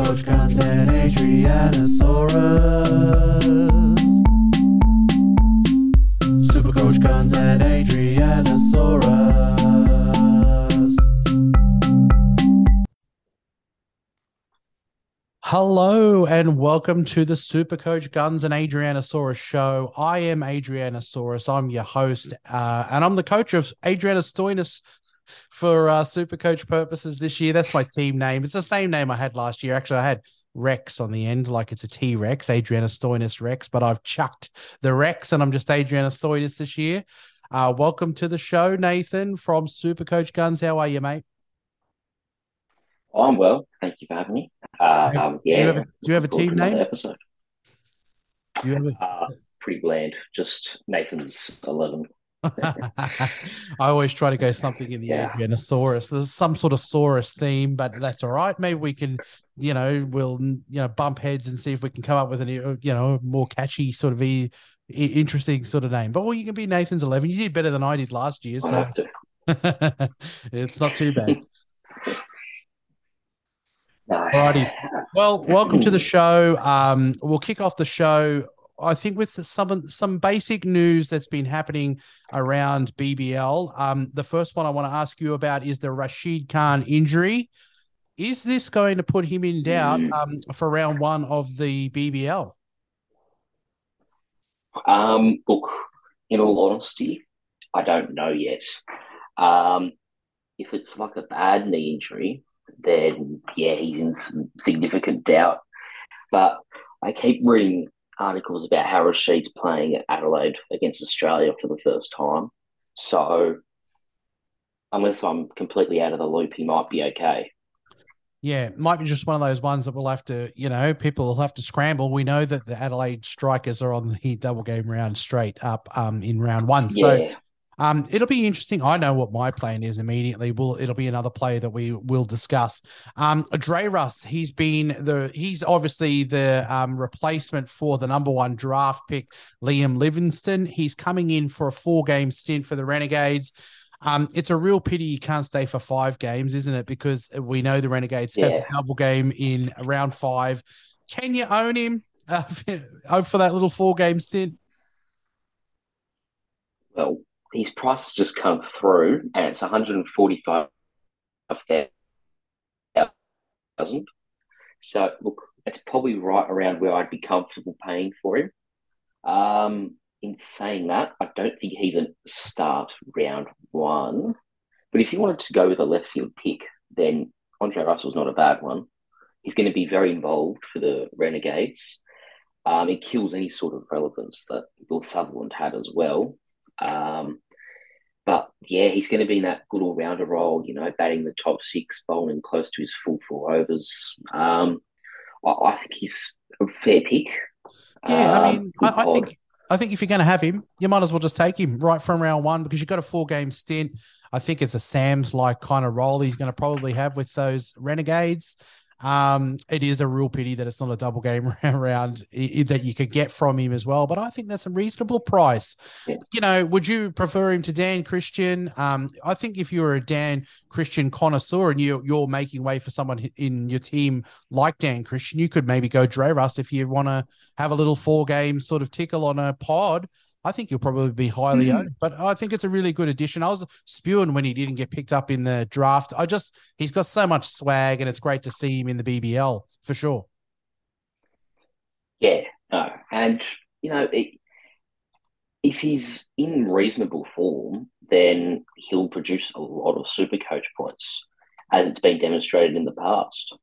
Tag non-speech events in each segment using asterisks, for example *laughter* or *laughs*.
Supercoach Guns and Adrianasaurus. Supercoach Guns and Adrianasaurus. Hello and welcome to the Super Coach Guns and Adrianasaurus show. I am Adrianasaurus. I'm your host, uh, and I'm the coach of Adriana Stoinis for uh, Supercoach purposes this year. That's my team name. It's the same name I had last year. Actually, I had Rex on the end, like it's a T Rex, Adriana Stoinis Rex, but I've chucked the Rex and I'm just Adriana Stoinis this year. Uh, welcome to the show, Nathan from Super Coach Guns. How are you, mate? I'm well. Thank you for having me. Uh, um, yeah. Do you have a, you have a team name? Episode. Do you have a, Uh, pretty bland. Just Nathan's eleven. *laughs* I always try to go something in the Yeah. Adrianasaurus. There's some sort of saurus theme, but that's all right. Maybe we can, you know, we'll you know bump heads and see if we can come up with a you know more catchy sort of e- interesting sort of name. But well, you can be Nathan's eleven. You did better than I did last year, so *laughs* it's not too bad. *laughs* Alrighty. Well, welcome to the show. Um, we'll kick off the show. I think with some some basic news that's been happening around BBL. Um, the first one I want to ask you about is the Rashid Khan injury. Is this going to put him in doubt Mm. um, for round one of the BBL? Um, look, in all honesty, I don't know yet. Um, if it's like a bad knee injury, then yeah, he's in some significant doubt. But I keep reading articles about how Rashid's playing at Adelaide against Australia for the first time. So unless I'm completely out of the loop, he might be okay. Yeah, might be just one of those ones that we'll have to, you know, people will have to scramble. We know that the Adelaide Strikers are on the double game round straight up um, in round one. So Yeah. Um, it'll be interesting. I know what my plan is immediately. Will it'll be another player that we will discuss. Um, Dre Russ, he's been the he's obviously the um replacement for the number one draft pick, Liam Livingstone. He's coming in for a four game stint for the Renegades. Um, it's a real pity he can't stay for five games, isn't it? Because we know the Renegades have a double game in round five. Can you own him uh, *laughs* for that little four game stint? well, his price has just come through, and it's one hundred and forty-five thousand. So look, it's probably right around where I'd be comfortable paying for him. Um, in saying that, I don't think he's a start round one. But if you wanted to go with a left field pick, then Andre Russell's not a bad one. He's going to be very involved for the Renegades. Um, it kills any sort of relevance that Bill Sutherland had as well. Um, but yeah, he's going to be in that good all rounder role, you know, batting the top six, bowling close to his full four overs. Um, I, I think he's a fair pick. Yeah, I Um, mean, I, I think I think if you're going to have him, you might as well just take him right from round one because you've got a four game stint. I think it's a Sam's like kind of role he's going to probably have with those Renegades. Um, it is a real pity that it's not a double game *laughs* round that you could get from him as well, but I think that's a reasonable price. Yeah. You know, would you prefer him to Dan Christian? Um, I think if you're a Dan Christian connoisseur and you you're making way for someone in your team like Dan Christian, you could maybe go Dre Russ if you want to have a little four game sort of tickle on a pod. I think he'll probably be highly Mm. owned, but I think it's a really good addition. I was spewing when he didn't get picked up in the draft. I just, he's got so much swag and it's great to see him in the BBL for sure. Yeah, no, and you know, it, if he's in reasonable form, then he'll produce a lot of super coach points, as it's been demonstrated in the past.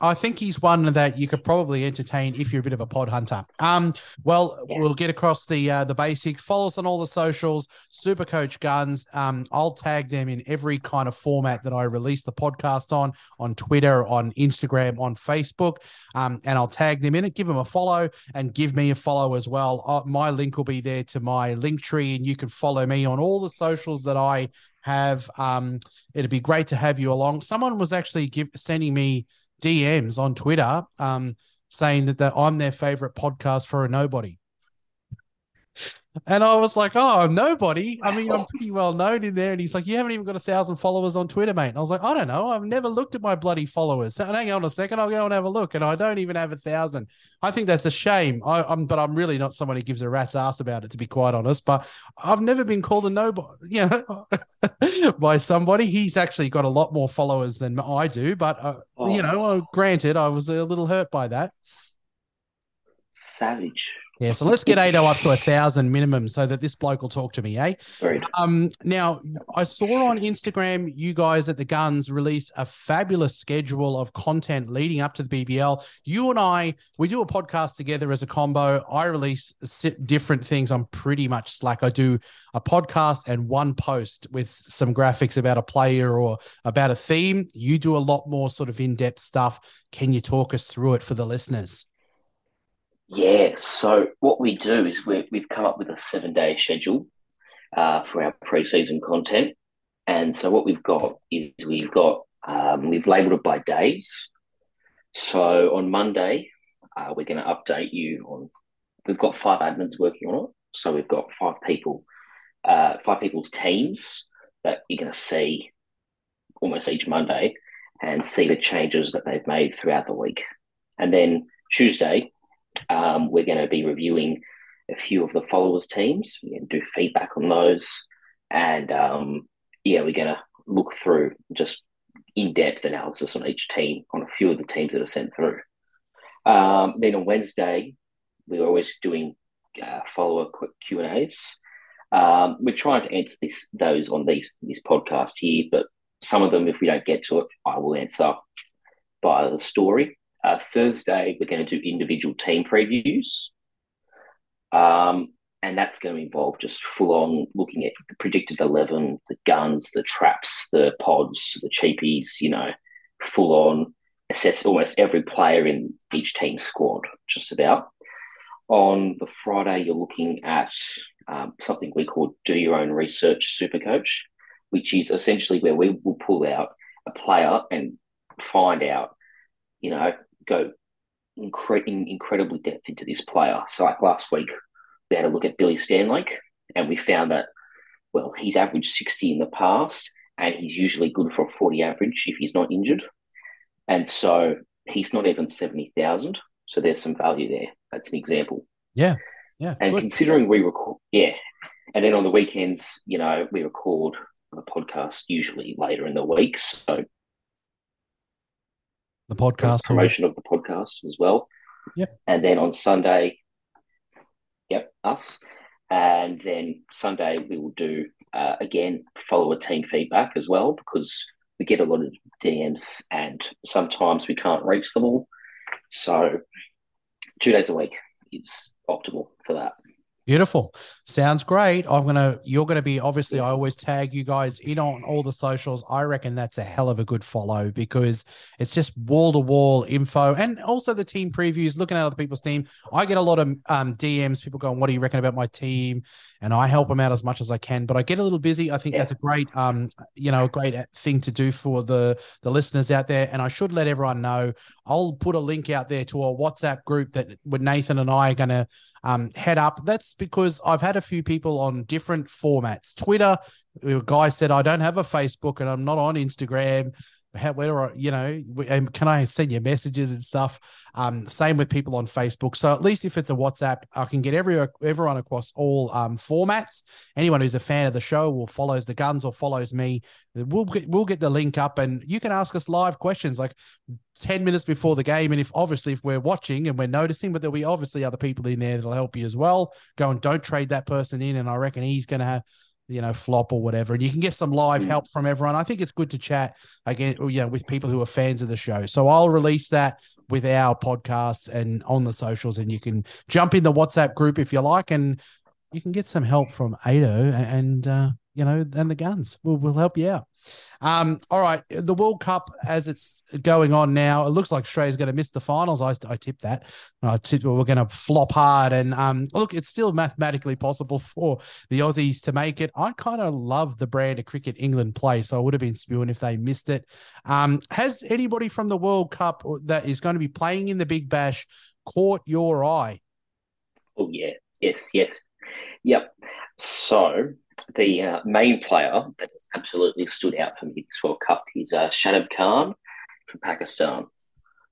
I think he's one that you could probably entertain if you're a bit of a pod hunter. Um, well, Yeah. we'll get across the uh, the basics. Follow us on all the socials, Super Coach Guns. Um, I'll tag them in every kind of format that I release the podcast on, on Twitter, on Instagram, on Facebook, um, and I'll tag them in it. Give them a follow and give me a follow as well. Uh, my link will be there to my link tree, and you can follow me on all the socials that I have. Um, it'd be great to have you along. Someone was actually give, sending me DMs on Twitter um, saying that, that I'm their favorite podcast for a nobody. And I was like, oh, nobody. I mean, I'm pretty well known in there. And he's like, you haven't even got a thousand followers on Twitter, mate. And I was like, I don't know. I've never looked at my bloody followers. So hang on a second. I'll go and have a look. And I don't even have a thousand. I think that's a shame. I, am but I'm really not someone who gives a rat's ass about it, to be quite honest. But I've never been called a nobody, you know, *laughs* by somebody. He's actually got a lot more followers than I do. But, uh, Oh. you know, granted, I was a little hurt by that. Savage. Yeah, so let's get Ado up to a thousand minimum so that this bloke will talk to me, eh? Very Um, now I saw on Instagram you guys at the Guns release a fabulous schedule of content leading up to the BBL. You and I, we do a podcast together as a combo. I release different things. I'm pretty much slack. I do a podcast and one post with some graphics about a player or about a theme. You do a lot more sort of in depth stuff. Can you talk us through it for the listeners? Yeah, so what we do is we we've come up with a seven day schedule uh, for our preseason content. And so what we've got is we've got, um, we've labeled it by days. So on Monday, uh, we're going to update you on, we've got five admins working on it. So we've got five people, uh, five people's teams that you're going to see almost each Monday and see the changes that they've made throughout the week. And then Tuesday, um, we're going to be reviewing a few of the followers' teams. Do feedback on those, and um, yeah, we're going to look through just in-depth analysis on each team on a few of the teams that are sent through. Um, then on Wednesday, we're always doing uh, follower quick Q and A's. Um, we're trying to answer this those on these this podcast here, but some of them, if we don't get to it, I will answer by the story. Uh, Thursday, we're going to do individual team previews. Um, and that's going to involve just full on looking at the predicted 11, the guns, the traps, the pods, the cheapies, you know, full on assess almost every player in each team squad, just about. On the Friday, you're looking at um, something we call Do Your Own Research Super Coach, which is essentially where we will pull out a player and find out, you know, go incre- in incredibly depth into this player. So, like last week, we had a look at Billy Stanlake, and we found that, well, he's averaged 60 in the past, and he's usually good for a 40 average if he's not injured. And so he's not even 70,000. So there's some value there. That's an example. Yeah. Yeah. And good. considering we record, yeah. And then on the weekends, you know, we record the podcast usually later in the week. So the podcast. promotion of the podcast as well. Yep. And then on Sunday, yep, us. And then Sunday we will do uh, again follower team feedback as well because we get a lot of DMs and sometimes we can't reach them all. So two days a week is optimal for that. Beautiful. Sounds great. I'm gonna you're gonna be obviously I always tag you guys in on all the socials. I reckon that's a hell of a good follow because it's just wall to wall info and also the team previews, looking at other people's team. I get a lot of um, DMs, people going, What do you reckon about my team? And I help them out as much as I can, but I get a little busy. I think Yeah. that's a great um, you know, a great thing to do for the the listeners out there. And I should let everyone know I'll put a link out there to a WhatsApp group that with Nathan and I are gonna um, head up. That's because I've had a few people on different formats. Twitter, a guy said, I don't have a Facebook and I'm not on Instagram. How, where I, you know, can I send you messages and stuff? Um, same with people on Facebook. So at least if it's a WhatsApp, I can get every everyone across all um, formats. Anyone who's a fan of the show or follows the guns or follows me, we'll get we'll get the link up and you can ask us live questions like 10 minutes before the game. And if obviously if we're watching and we're noticing, but there'll be obviously other people in there that'll help you as well. Go and don't trade that person in. And I reckon he's gonna have you know, flop or whatever. And you can get some live Mm. help from everyone. I think it's good to chat again, you know, with people who are fans of the show. So I'll release that with our podcast and on the socials, and you can jump in the WhatsApp group if you like, and you can get some help from Ado and uh, you know, and the guns. We'll we'll help you out. Um, all right, the World Cup as it's going on now, it looks like Australia's going to miss the finals. I, I tipped that. I we're going to flop hard, and um, look, it's still mathematically possible for the Aussies to make it. I kind of love the brand of cricket England play, so I would have been spewing if they missed it. Um, has anybody from the World Cup that is going to be playing in the Big Bash caught your eye? Oh yeah, yes, yes. Yep. So the uh, main player that has absolutely stood out for me this World Cup is uh, Shadab Khan from Pakistan.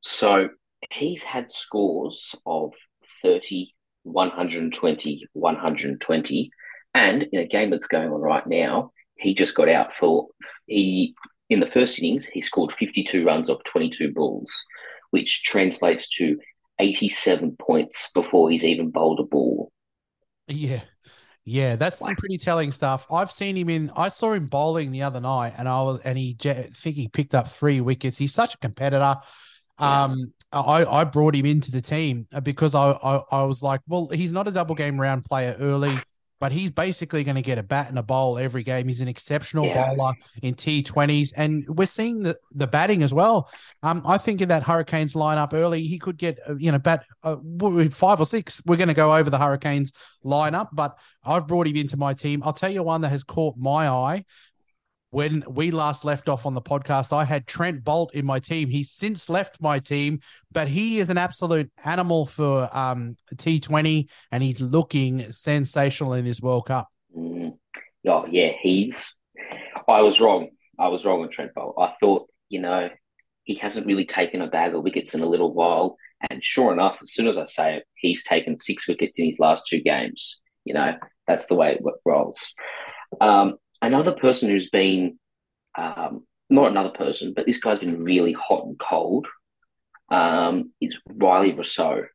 So he's had scores of 30, 120, 120. And in a game that's going on right now, he just got out for he in the first innings, he scored 52 runs off 22 balls, which translates to 87 points before he's even bowled a ball. Yeah. Yeah, that's some pretty telling stuff. I've seen him in. I saw him bowling the other night, and I was, and he, I think he picked up three wickets. He's such a competitor. Um, I, I brought him into the team because I, I, I was like, well, he's not a double game round player early but he's basically going to get a bat and a bowl every game. He's an exceptional Yeah. bowler in T20s, and we're seeing the, the batting as well. Um, I think in that Hurricanes lineup early, he could get uh, you know bat uh, five or six. We're going to go over the Hurricanes lineup, but I've brought him into my team. I'll tell you one that has caught my eye. When we last left off on the podcast, I had Trent Boult in my team. He's since left my team, but he is an absolute animal for um, T20, and he's looking sensational in this World Cup. Mm. Oh, yeah, he's. I was wrong. I was wrong on Trent Boult. I thought, you know, he hasn't really taken a bag of wickets in a little while. And sure enough, as soon as I say it, he's taken six wickets in his last two games. You know, that's the way it rolls. Um, another person who's been, um, not another person, but this guy's been really hot and cold um, is Rilee Rossouw.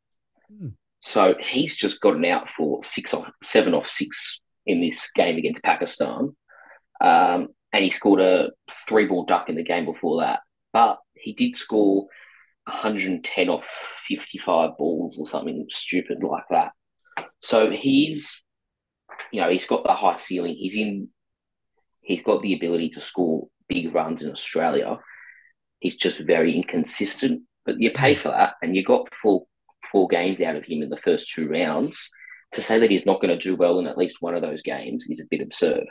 Hmm. So he's just gotten out for six off, seven off six in this game against Pakistan. Um, and he scored a three ball duck in the game before that. But he did score 110 off 55 balls or something stupid like that. So he's, you know, he's got the high ceiling. He's in, he's got the ability to score big runs in Australia. He's just very inconsistent. But you pay for that, and you got four four games out of him in the first two rounds. To say that he's not going to do well in at least one of those games is a bit absurd.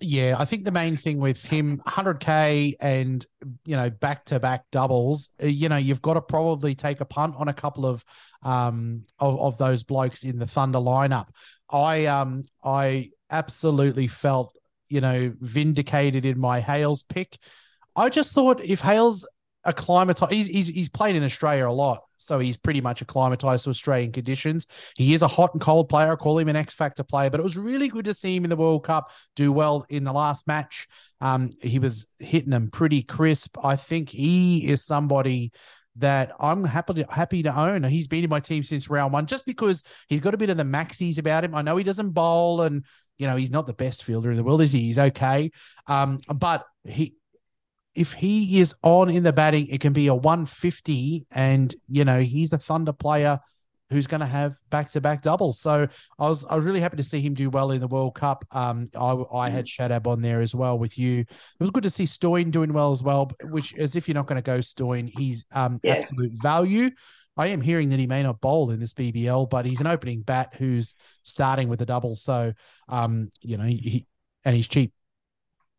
Yeah, I think the main thing with him, 100k and you know back to back doubles, uh, you know you've got to probably take a punt on a couple of um of, of those blokes in the Thunder lineup. I um I absolutely felt you know vindicated in my Hales pick. I just thought if Hales acclimatized, he's, he's he's played in Australia a lot, so he's pretty much acclimatized to Australian conditions. He is a hot and cold player. I call him an X factor player, but it was really good to see him in the World Cup do well in the last match. Um, he was hitting them pretty crisp. I think he is somebody that I'm happy to happy to own. He's been in my team since round one, just because he's got a bit of the maxis about him. I know he doesn't bowl, and you know he's not the best fielder in the world, is he? He's okay, um, but he if he is on in the batting, it can be a 150, and you know he's a Thunder player who's going to have back-to-back doubles. So I was I was really happy to see him do well in the World Cup. Um, I I had Shadab on there as well with you. It was good to see Stoin doing well as well. Which, as if you're not going to go Stoin, he's um Yeah. absolute value. I am hearing that he may not bowl in this BBL, but he's an opening bat who's starting with a double. So, um, you know, he and he's cheap.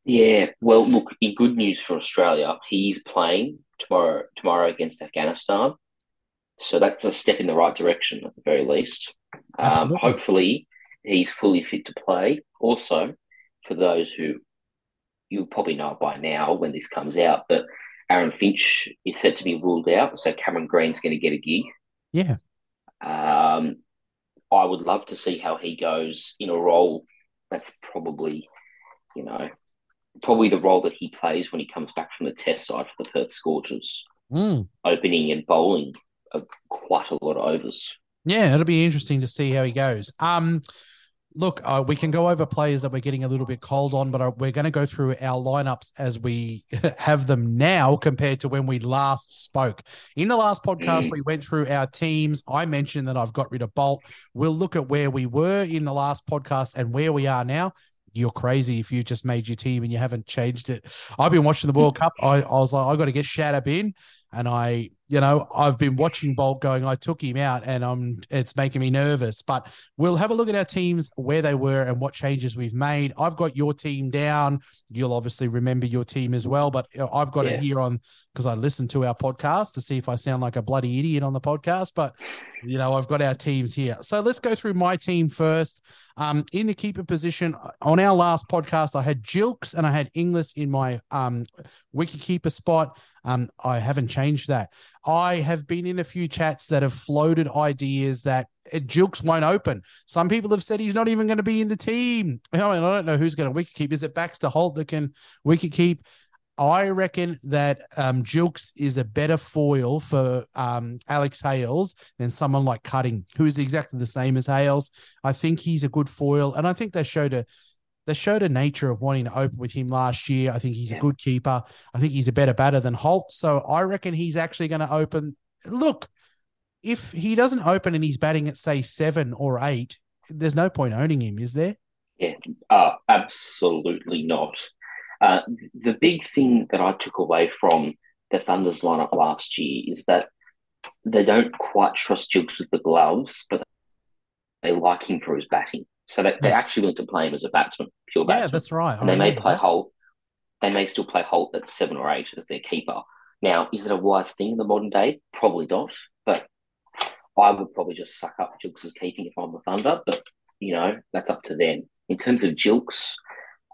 Yeah, well, look, in good news for Australia, he's playing tomorrow tomorrow against Afghanistan. So that's a step in the right direction at the very least. Um, hopefully, he's fully fit to play. Also, for those who you'll probably know by now when this comes out, but Aaron Finch is said to be ruled out, so Cameron Green's going to get a gig. Yeah. Um, I would love to see how he goes in a role that's probably, you know, probably the role that he plays when he comes back from the test side for the Perth Scorchers, Mm. opening and bowling quite a lot of overs. Yeah, it'll be interesting to see how he goes. Um, look, uh, we can go over players that we're getting a little bit cold on, but uh, we're going to go through our lineups as we *laughs* have them now compared to when we last spoke. In the last podcast, Mm. we went through our teams. I mentioned that I've got rid of Boult. We'll look at where we were in the last podcast and where we are now. You're crazy if you just made your team and you haven't changed it. I've been watching the World Cup. I, I was like, I got to get Shadab in, and I you know, I've been watching Boult going, I took him out and um it's making me nervous. But we'll have a look at our teams, where they were and what changes we've made. I've got your team down. You'll obviously remember your team as well, but uh, I've got Yeah. it here on because I listened to our podcast to see if I sound like a bloody idiot on the podcast. But you know, I've got our teams here. So let's go through my team first. Um, in the keeper position, on our last podcast, I had Jilks and I had Inglis in my um wiki keeper spot. Um, I haven't changed that. I have been in a few chats that have floated ideas that Jilks won't open. Some people have said he's not even going to be in the team. I mean, I don't know who's going to wicket keep. Is it Baxter Holt that can wicket keep? I reckon that um, Jilks is a better foil for um, Alex Hales than someone like Cutting, who is exactly the same as Hales. I think he's a good foil, and I think they showed a they showed a nature of wanting to open with him last year. I think he's a good keeper. I think he's a better batter than Holt. So I reckon he's actually going to open. Look, if he doesn't open and he's batting at say seven or eight, there's no point owning him, is there? Yeah, uh, absolutely not. Uh, the big thing that I took away from the Thunder's lineup last year is that they don't quite trust Jukes with the gloves, but they like him for his batting. So they, they're actually willing to play him as a batsman, pure batsman. Yeah, that's right. I and they may play that. Holt. They may still play Holt at seven or eight as their keeper. Now, is it a wise thing in the modern day? Probably not. But I would probably just suck up Jilks' keeping if I'm the Thunder. But you know, that's up to them. In terms of Jilks,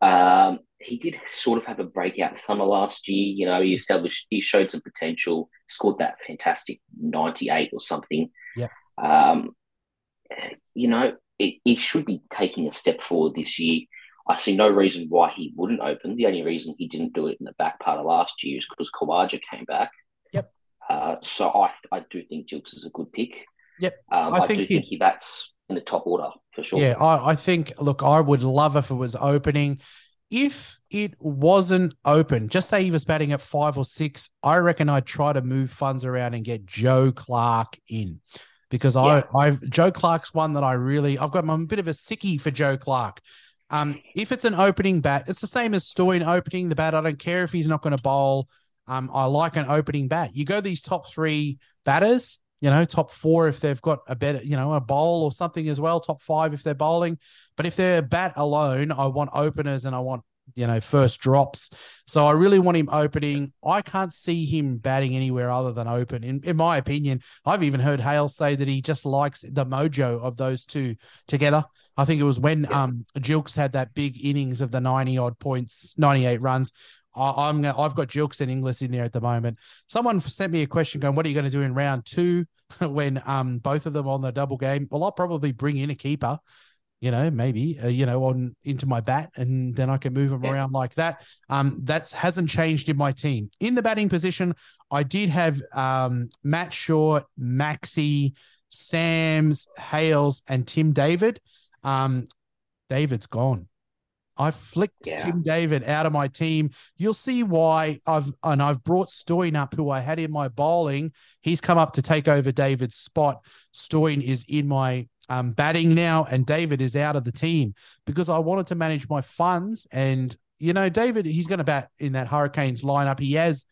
um, he did sort of have a breakout summer last year. You know, he established, he showed some potential, scored that fantastic 98 or something. Yep. Um, you know, it, he should be taking a step forward this year. I see no reason why he wouldn't open. The only reason he didn't do it in the back part of last year is because Khawaja came back. Yep. Uh, so I, I do think Jilks is a good pick. Yep. Um, I I, think do he- think he bats in the top order for sure. Yeah, I, I think, look, I would love if it was opening. If it wasn't open, just say he was batting at five or six, I reckon I'd try to move funds around and get Joe Clarke in because Yeah. I, I've Joe Clarke's one that I really, I've got I'm a bit of a sickie for Joe Clarke. Um, if it's an opening bat, it's the same as Stoin opening the bat. I don't care if he's not going to bowl. Um, I like an opening bat. You go these top three batters, you know, top four if they've got a better, you know, a bowl or something as well, top five if they're bowling. But if they're bat alone, I want openers and I want, you know, first drops. So I really want him opening. I can't see him batting anywhere other than open, in, in my opinion. I've even heard Hale say that he just likes the mojo of those two together. I think it was when Yeah. um Jilks had that big innings of the 90 odd points, 98 runs. I, i'm i've got Jilks and Inglis in there at the moment. Someone sent me a question going, "What are you going to do in round two *laughs* when um both of them on the double game?" Well, I'll probably bring in a keeper, you know, maybe uh, you know on into my bat, and then I can move them Yeah. around like that. Um, that hasn't changed in my team. In the batting position, I did have um Matt Short, Maxi, Sam's, Hales, and Tim David. Um, David's gone. I flicked Yeah. Tim David out of my team. You'll see why I've and I've brought Stoin up, who I had in my bowling. He's come up to take over David's spot. Stoin is in my um, batting now, and David is out of the team because I wanted to manage my funds. And you know, David, he's going to bat in that Hurricanes lineup. He has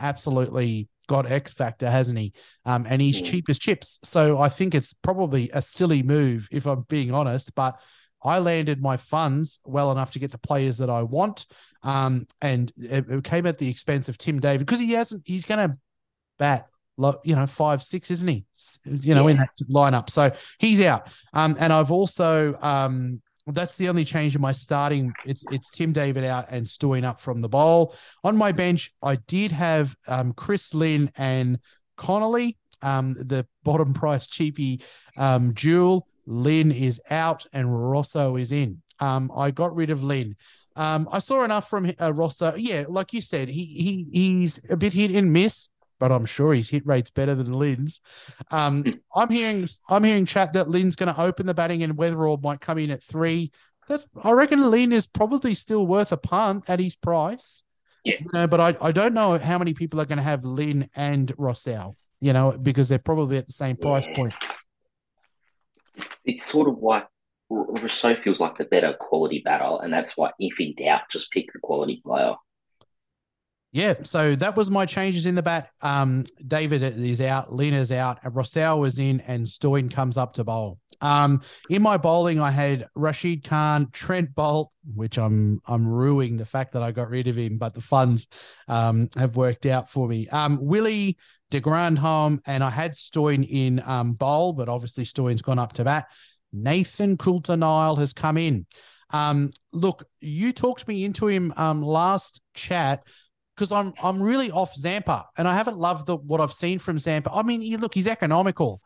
absolutely got X factor, hasn't he? Um, and he's cheap as chips. So I think it's probably a silly move, if I'm being honest. But I landed my funds well enough to get the players that I want. Um, and it, it came at the expense of Tim David because he hasn't, he's going to bat, you know, five, six, isn't he? You know, in that lineup. So he's out. Um, and I've also, um, that's the only change in my starting. It's it's Tim David out and Stoin up from the bowl. On my bench, I did have um, Chris Lynn and Connolly, um, the bottom *laughs* price cheapie um, duel. Lynn is out and Rossouw is in. Um, I got rid of Lynn. Um, I saw enough from uh, Rossouw. Yeah, like you said, he he he's a bit hit and miss, but I'm sure his hit rate's better than Lynn's. Um, I'm hearing I'm hearing chat that Lynn's going to open the batting and Weatherald might come in at three. That's I reckon Lynn is probably still worth a punt at his price. Yeah. You know, but I, I don't know how many people are going to have Lynn and Rossell, you know, because they're probably at the same price Yeah. point. It's sort of like Rossouw feels like the better quality batter, and that's why, if in doubt, just pick the quality player. Yeah, so that was my changes in the bat. Um, David is out, Lena's out, Rossell was in, and Stoin comes up to bowl. Um, in my bowling, I had Rashid Khan, Trent Boult, which I'm I'm ruining the fact that I got rid of him, but the funds um, have worked out for me. Um, Willie de Grandhomme, and I had Stoin in um, bowl, but obviously Stoin's gone up to bat. Nathan Coulter-Nile has come in. Um, look, you talked me into him um, last chat because I'm I'm really off Zampa, and I haven't loved the what I've seen from Zampa. I mean, you look, he's economical,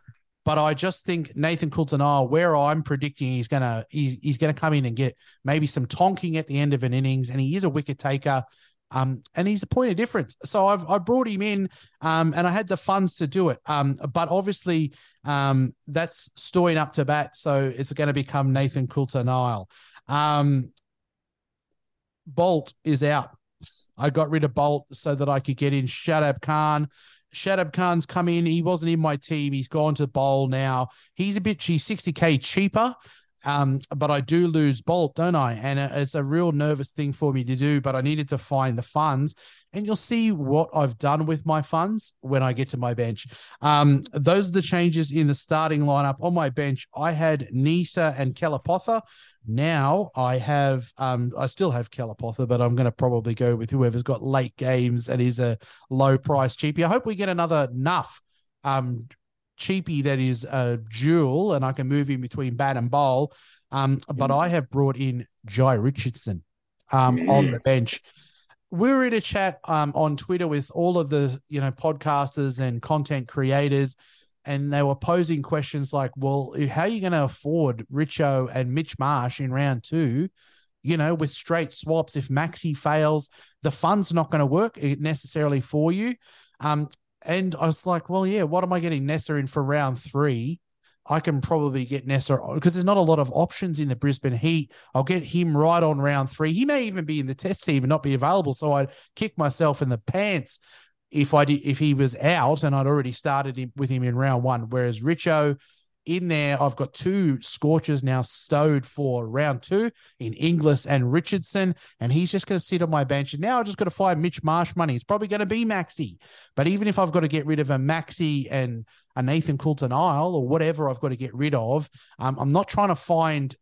but I just think Nathan Coulter-Nile, where I'm predicting he's gonna he's, he's gonna come in and get maybe some tonking at the end of an innings, and he is a wicket taker. Um, and he's a point of difference. So I've I brought him in, um, and I had the funds to do it. Um, but obviously, um, that's storing up to bat, so it's going to become Nathan Coulter-Nile. Um, Boult is out. I got rid of Boult so that I could get in Shadab Khan. Shadab Khan's come in. He wasn't in my team. He's gone to bowl now. He's a bit, she's 60K cheaper. Um, but I do lose Boult, don't I? And it's a real nervous thing for me to do, but I needed to find the funds. And you'll see what I've done with my funds when I get to my bench. Um, those are the changes in the starting lineup. On my bench, I had Neser and Kelapotha. Now I have, um, I still have Kelapotha, but I'm going to probably go with whoever's got late games and is a low price cheapie. I hope we get another Nuff um, cheapie that is a jewel, and I can move in between bat and bowl. Um, but I have brought in Jhye Richardson um, on the bench. We were in a chat um, on Twitter with all of the you know podcasters and content creators, and they were posing questions like, "Well, how are you going to afford Richo and Mitch Marsh in round two? You know, with straight swaps, if Maxi fails, the fund's not going to work necessarily for you." Um, and I was like, well, yeah, what am I getting Neser in for round three? I can probably get Neser because there's not a lot of options in the Brisbane Heat. I'll get him right on round three. He may even be in the test team and not be available. So I'd kick myself in the pants if I did if he was out and I'd already started with him in round one. Whereas Richo, in there, I've got two scorchers now stowed for round two in Inglis and Richardson, and he's just going to sit on my bench. And now I just got to find Mitch Marsh money. It's probably going to be Maxi, but even if I've got to get rid of a Maxi and a Nathan Coulter-Nile or whatever I've got to get rid of, um, I'm not trying to find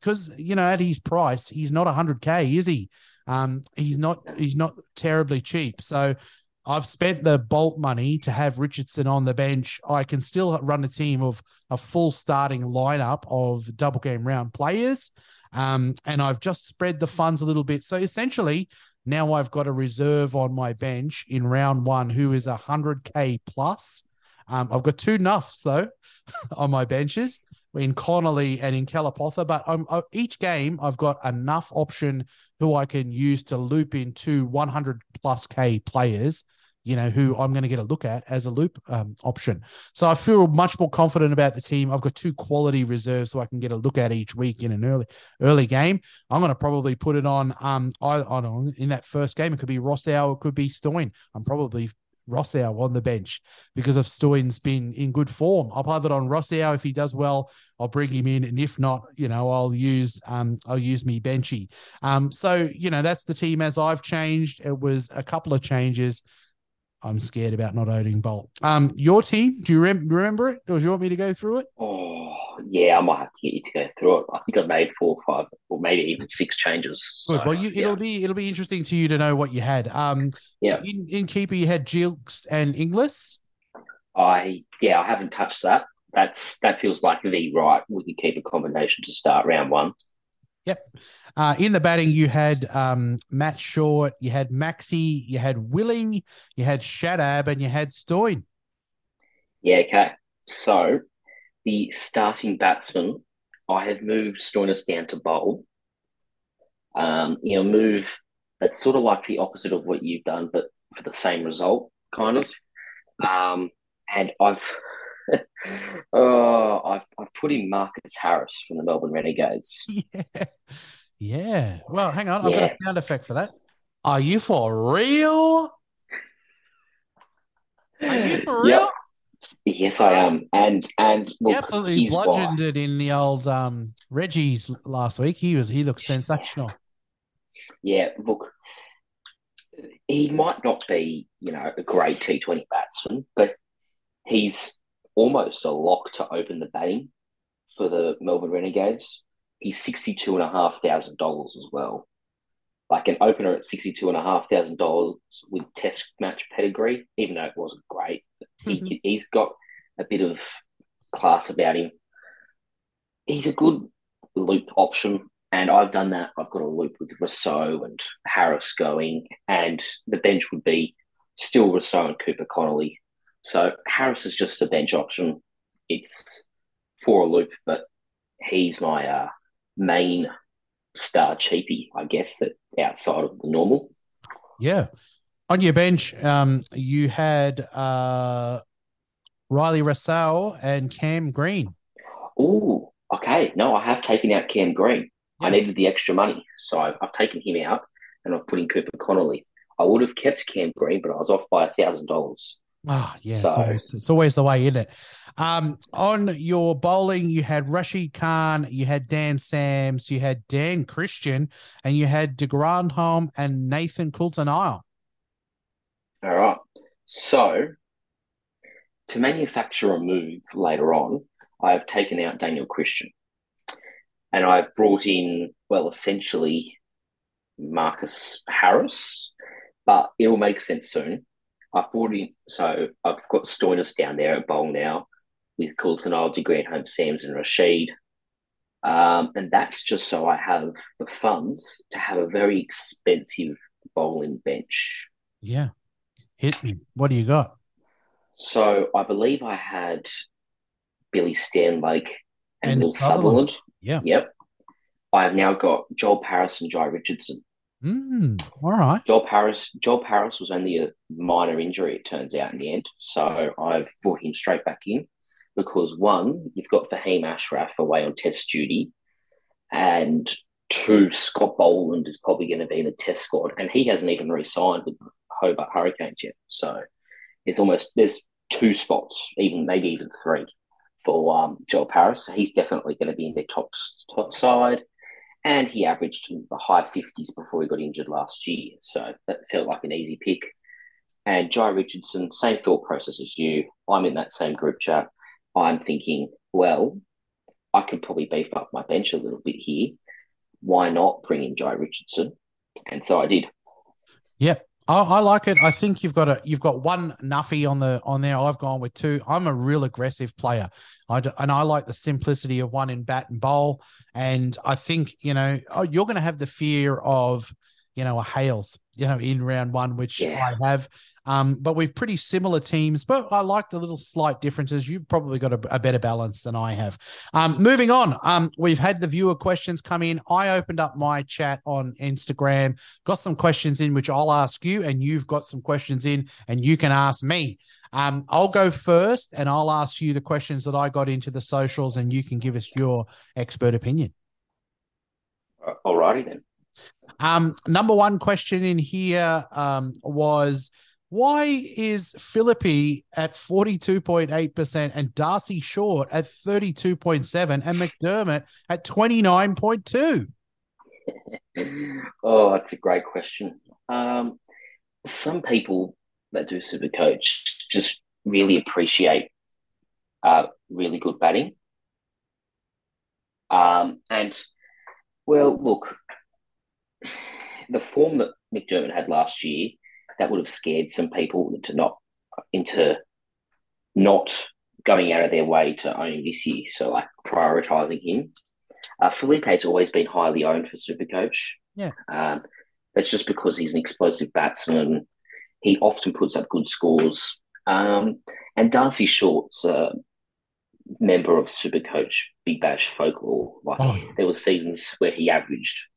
because you know at his price, he's not 100k, is he? Um, he's not he's not terribly cheap. So I've spent the Boult money to have Richardson on the bench. I can still run a team of a full starting lineup of double game round players. Um, and I've just spread the funds a little bit. So essentially, now I've got a reserve on my bench in round one who is 100K plus. Um, I've got two nuffs, though, *laughs* on my benches in Connolly and in Kelapotha, but I'm, uh, each game I've got enough option who I can use to loop into 100 plus K players, you know, who I'm going to get a look at as a loop um, option. So I feel much more confident about the team. I've got two quality reserves so I can get a look at each week in an early early game. I'm going to probably put it on um I, I don't know in that first game. It could be Rossouw, it could be Stoin. I'm probably Rossouw on the bench because of Stoin's been in good form. I'll have it on Rossouw if he does well. I'll bring him in, and if not, you know, I'll use um I'll use me benchy. Um, so you know that's the team as I've changed. It was a couple of changes. I'm scared about not owning Boult. Um, your team, do you rem- remember it, or do you want me to go through it? Oh, yeah, I might have to get you to go through it. I think I've made four or five, or maybe even six changes. Good. So, well, you, it'll be it'll be interesting to you to know what you had. Um, Yeah. In, in keeper, you had Jilks and Inglis. I yeah, I haven't touched that. That's that feels like the right wicketkeeper combination to start round one. Uh, in the batting, you had um, Matt Short, you had Maxi, you had Willing, you had Shadab, and you had Stoin. Yeah, okay. So the starting batsman, I have moved Stoinis down to bowl. Um, you know, move that's sort of like the opposite of what you've done, but for the same result, kind of. Um, and I've *laughs* oh, I've I've put in Marcus Harris from the Melbourne Renegades. *laughs* Yeah. Yeah. Well, hang on. I've got a sound effect for that. Are you for real? Are you for Yep. Yes, I am, and and He look, absolutely he's why. bludgeoned it in the old um, Reggie's last week. He was he looked sensational. Yeah, look, he might not be, you know, a great T20 batsman, but he's almost a lock to open the batting for the Melbourne Renegades. He's sixty-two and a half thousand dollars as well. Like an opener at sixty-two and a half thousand dollars with Test match pedigree, even though it wasn't great, he Mhm. he, he's got a bit of class about him. He's a good loop option, and I've done that. I've got a loop with Rossouw and Harris going, and the bench would be still Rossouw and Cooper Connolly. So Harris is just a bench option. It's for a loop, but he's my uh, main star cheapie, I guess, that outside of the normal. Yeah. On your bench, um, you had uh, Riley Russell and Cam Green. Oh, okay. No, I have taken out Cam Green. I needed the extra money, so I've, I've taken him out and I've put in Cooper Connolly. I would have kept Cam Green, but I was off by a thousand dollars. Ah, yeah, So- it's, always, it's always the way, isn't it? Um, on your bowling, you had Rashid Khan, you had Dan Sams, you had Dan Christian, and you had De Grandhomme and Nathan Coulter-Nile. All right. So, to manufacture a move later on, I have taken out Daniel Christian and I've brought in, well, essentially Marcus Harris, but it'll make sense soon. I've brought in, so I've got Stoinis down there at bowl now with Coulter-Nile, De Grandhomme, Sams, and Rashid. Um, and that's just so I have the funds to have a very expensive bowling bench. Yeah. Hit me. What do you got? So I believe I had Billy Stanlake and, And Will Sutherland. Sutherland. Yeah. Yep. I have now got Joel Paris and Jhye Richardson. Mm, all right. Joel Paris Joel Paris was only a minor injury, it turns out in the end. So I've brought him straight back in because one, you've got Fahim Ashraf away on test duty, and two, Scott Boland is probably going to be in the test squad, and he hasn't even re-signed with Hobart Hurricanes yet. So it's almost there's two spots, even maybe even three for um, Joel Paris. He's definitely going to be in their top, top side. And he averaged in the high 50s before he got injured last year. So that felt like an easy pick. And Jhye Richardson, same thought process as you. I'm in that same group chat. I'm thinking, well, I can probably beef up my bench a little bit here. Why not bring in Jhye Richardson? And so I did. Yep. I, I like it. I think you've got a you've got one nuffy on the on there. I've gone with two. I'm a real aggressive player. I do, and I like the simplicity of one in bat and bowl. And I think you know oh, you're going to have the fear of you know a Hales you know in round one, which Yeah. I have. Um, but we've pretty similar teams. But I like the little slight differences. You've probably got a, a better balance than I have. Um, moving on. Um, we've had the viewer questions come in. I opened up my chat on Instagram got some questions in which I'll ask you, and you've got some questions in, and you can ask me. Um, I'll go first, and I'll ask you the questions that I got into the socials, and you can give us your expert opinion. Alrighty then. Um, number one question in here um, was why is Philippe at 42.8% and Darcy Short at 32.7 and McDermott at 29.2? *laughs* Oh, that's a great question. Um, some people that do super coach just really appreciate uh, really good batting. Um, and well, look, the form that McDermott had last year, that would have scared some people into not into not going out of their way to own this year. So like prioritizing him. Uh, Philippe's always been highly owned for Supercoach. Yeah. Um, that's just because he's an explosive batsman. He often puts up good scores. Um, and Darcy Short's a member of Supercoach Big Bash folklore. Like Oh, there were seasons where he averaged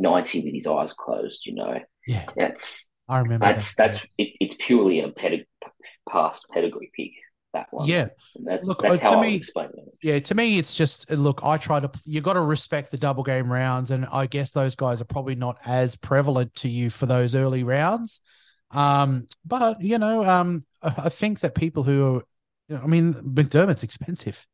ninety with his eyes closed. You know, Yeah, that's I remember that's that. that's it, it's purely a pedig- past pedigree pick. That one. yeah. That, Look, that's uh, how to I me- explain it. Yeah, to me, it's just uh, look. I try to. You got to respect the double game rounds, and I guess those guys are probably not as prevalent to you for those early rounds. Um, but you know, um, I think that people who, know, I mean, McDermott's expensive.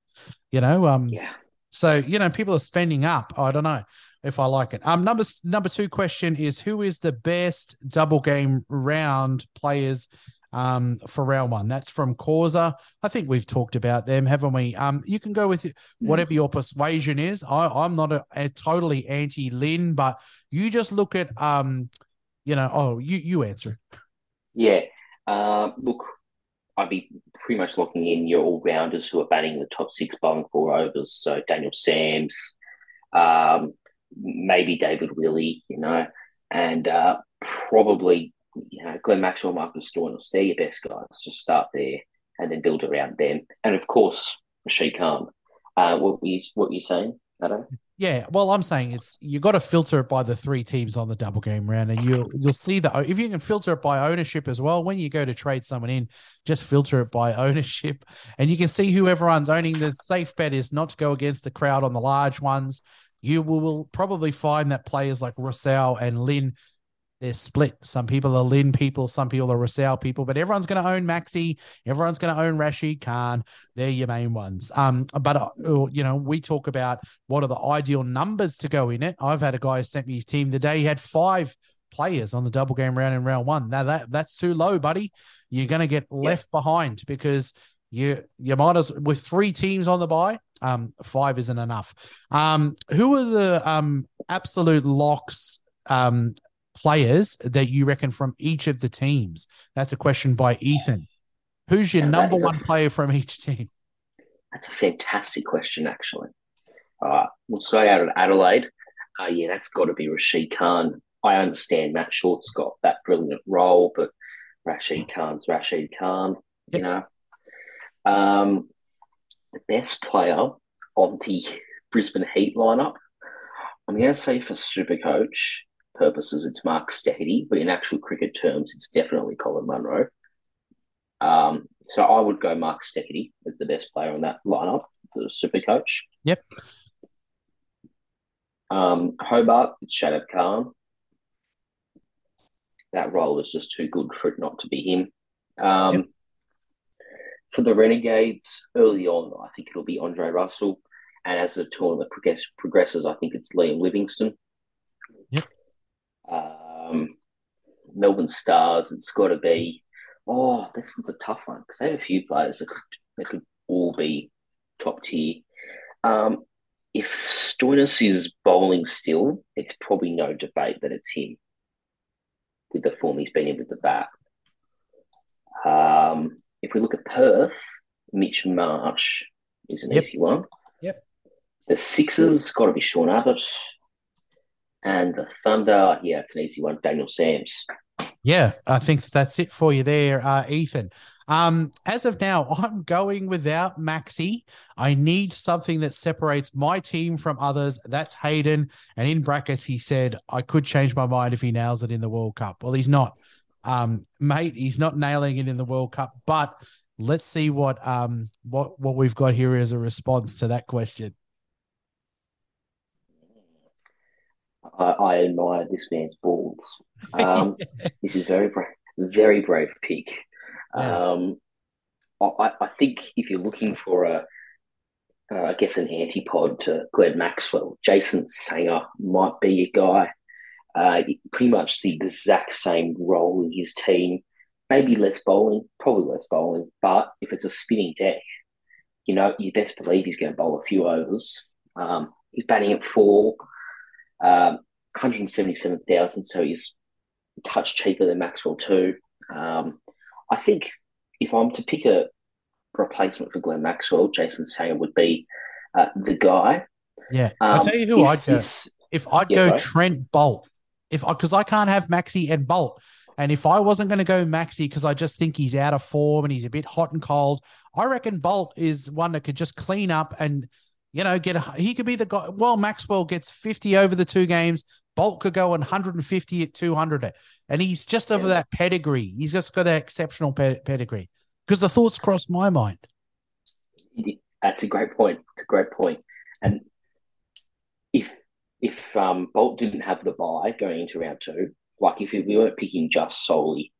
You know, um, Yeah. so you know, people are spending up. I don't know. If I like it. Um, number number two question is who is the best double game round players um for round one? That's from Causa. I think we've talked about them, haven't we? Um, you can go with whatever your persuasion is. I, I'm not a, a totally anti Lynn, but you just look at um, you know, oh, you you answer it. Yeah. Uh, look, I'd be pretty much locking in your all rounders who are batting the top six, bowling four overs. So Daniel Sams, um, maybe David Willey, you know, and uh, probably you know Glenn Maxwell, Marcus Stoinis. They're your best guys. Just start there and then build around them. And of course, Rashid Khan. Uh, what were you what were you saying, Adam? Yeah, well, I'm saying it's you got to filter it by the three teams on the double game round, and you'll you'll see that if you can filter it by ownership as well. When you go to trade someone in, just filter it by *laughs* ownership, and you can see who everyone's owning. The safe bet is not to go against the crowd on the large ones. You will, probably find that players like Russell and Lynn they're split. Some people are Lynn people, some people are Russell people, but everyone's going to own Maxi. Everyone's going to own Rashid Khan. They're your main ones. Um, but uh, you know, we talk about what are the ideal numbers to go in it. I've had a guy who sent me his team today. He had five players on the double game round in round one. Now that that's too low, buddy. You're going to get left behind because you you might as with three teams on the buy. Um, five isn't enough. Um, who are the um absolute locks um players that you reckon from each of the teams? That's a question by Ethan. Who's your Yeah, number is a- one player from each team? That's a fantastic question, actually. All right, we'll say out of Adelaide. Uh, yeah, that's got to be Rashid Khan. I understand Matt Short's got that brilliant role, but Rashid Khan's Rashid Khan, you know. Um, best player on the Brisbane Heat lineup, I'm going to say for super coach purposes, it's Mark Steketee, but in actual cricket terms, it's definitely Colin Munro. Um, so I would go Mark Steketee as the best player on that lineup for the super coach. Yep. Um, Hobart, it's Shadab Khan. That role is just too good for it not to be him. Um, Yep. For the Renegades, early on, I think it'll be Andre Russell. And as the tournament progress, progresses, I think it's Liam Livingstone. Yep. Um, Melbourne Stars, it's got to be. Oh, this one's a tough one because they have a few players that could that could all be top tier. Um, if Stoinis is bowling still, it's probably no debate that it's him with the form he's been in with the bat. Um, if we look at Perth, Mitch Marsh is an Yep. easy one. Yep. The Sixers got to be Sean Abbott. And the Thunder, yeah, it's an easy one. Daniel Sams. Yeah, I think that's it for you there, uh, Ethan. Um, as of now, I'm going without Maxi. I need something that separates my team from others. That's Hayden. And in brackets, he said, I could change my mind if he nails it in the World Cup. Well, he's not. Um, mate, he's not nailing it in the World Cup, but let's see what um what what we've got here as a response to that question. I, I admire this man's balls. Um, *laughs* this is very brave, very brave pick. Yeah. Um, I, I think if you're looking for a, uh, I guess an antipod to Glenn Maxwell, Jason Sangha might be a guy. Uh, pretty much the exact same role in his team. Maybe less bowling, probably less bowling. But if it's a spinning deck, you know, you best believe he's going to bowl a few overs. Um, he's batting at four, um, 177,000, so he's a touch cheaper than Maxwell too. Um, I think if I'm to pick a replacement for Glenn Maxwell, Jason Sangha would be uh, the guy. Yeah. I'll Um, tell you who I'd go. this- If I'd Yeah, go sorry. Trent Boult, if I because I can't have Maxi and Boult, and if I wasn't going to go Maxi because I just think he's out of form and he's a bit hot and cold, I reckon Boult is one that could just clean up and you know get a, he could be the guy. Well, Maxwell gets fifty over the two games. Boult could go 150 at 200, and he's just over Yeah. that pedigree. He's just got that exceptional pe- pedigree. Because the thoughts crossed my mind. That's a great point. It's a great point. And if um, Boult didn't have the buy going into round two, like if we weren't picking just solely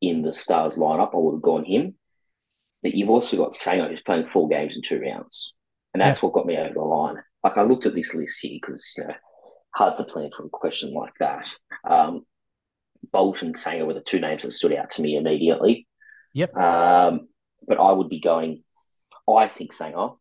in the Stars lineup, I would have gone him. But you've also got Sangha who's playing four games in two rounds, and that's what got me over the line. Like I looked at this list here because you know hard to plan for a question like that. Um, Boult and Sangha were the two names that stood out to me immediately. Yep. Um, but I would be going. I think Sangha.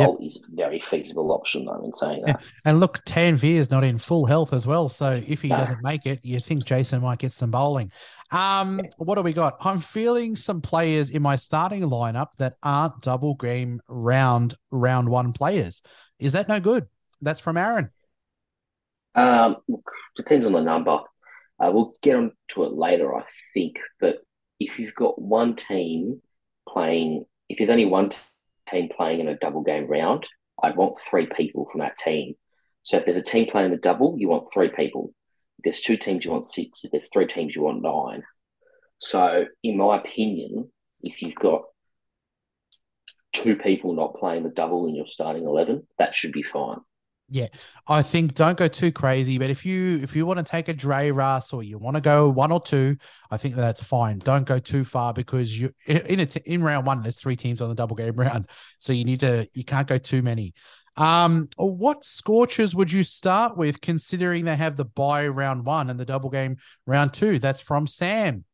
Yep. Is a very feasible option, though. In saying that, And look, Tanvir is not in full health as well. So if he No. doesn't make it, you think Jason might get some bowling. Um, what do we got? I'm feeling some players in my starting lineup that aren't double game round round one players. Is that no good? That's from Aaron. um, look, depends on the number. Uh, we'll get on to it later, I think. But if you've got one team playing, if there's only one team playing in a double game round, I'd want three people from that team. So if there's a team playing the double, you want three people. If there's two teams, you want six. If there's three teams, you want nine. So, in my opinion, if you've got two people not playing the double in your starting eleven, that should be fine. I think don't go too crazy, but if you if you want to take a Dre Russ or you want to go one or two, I think that's fine. Don't go too far because you in a t- in round one there's three teams on the double game *laughs* round, so you need to you can't go too many. Um, what scorchers would you start with, considering they have the buy round one and the double game round two? That's from Sam.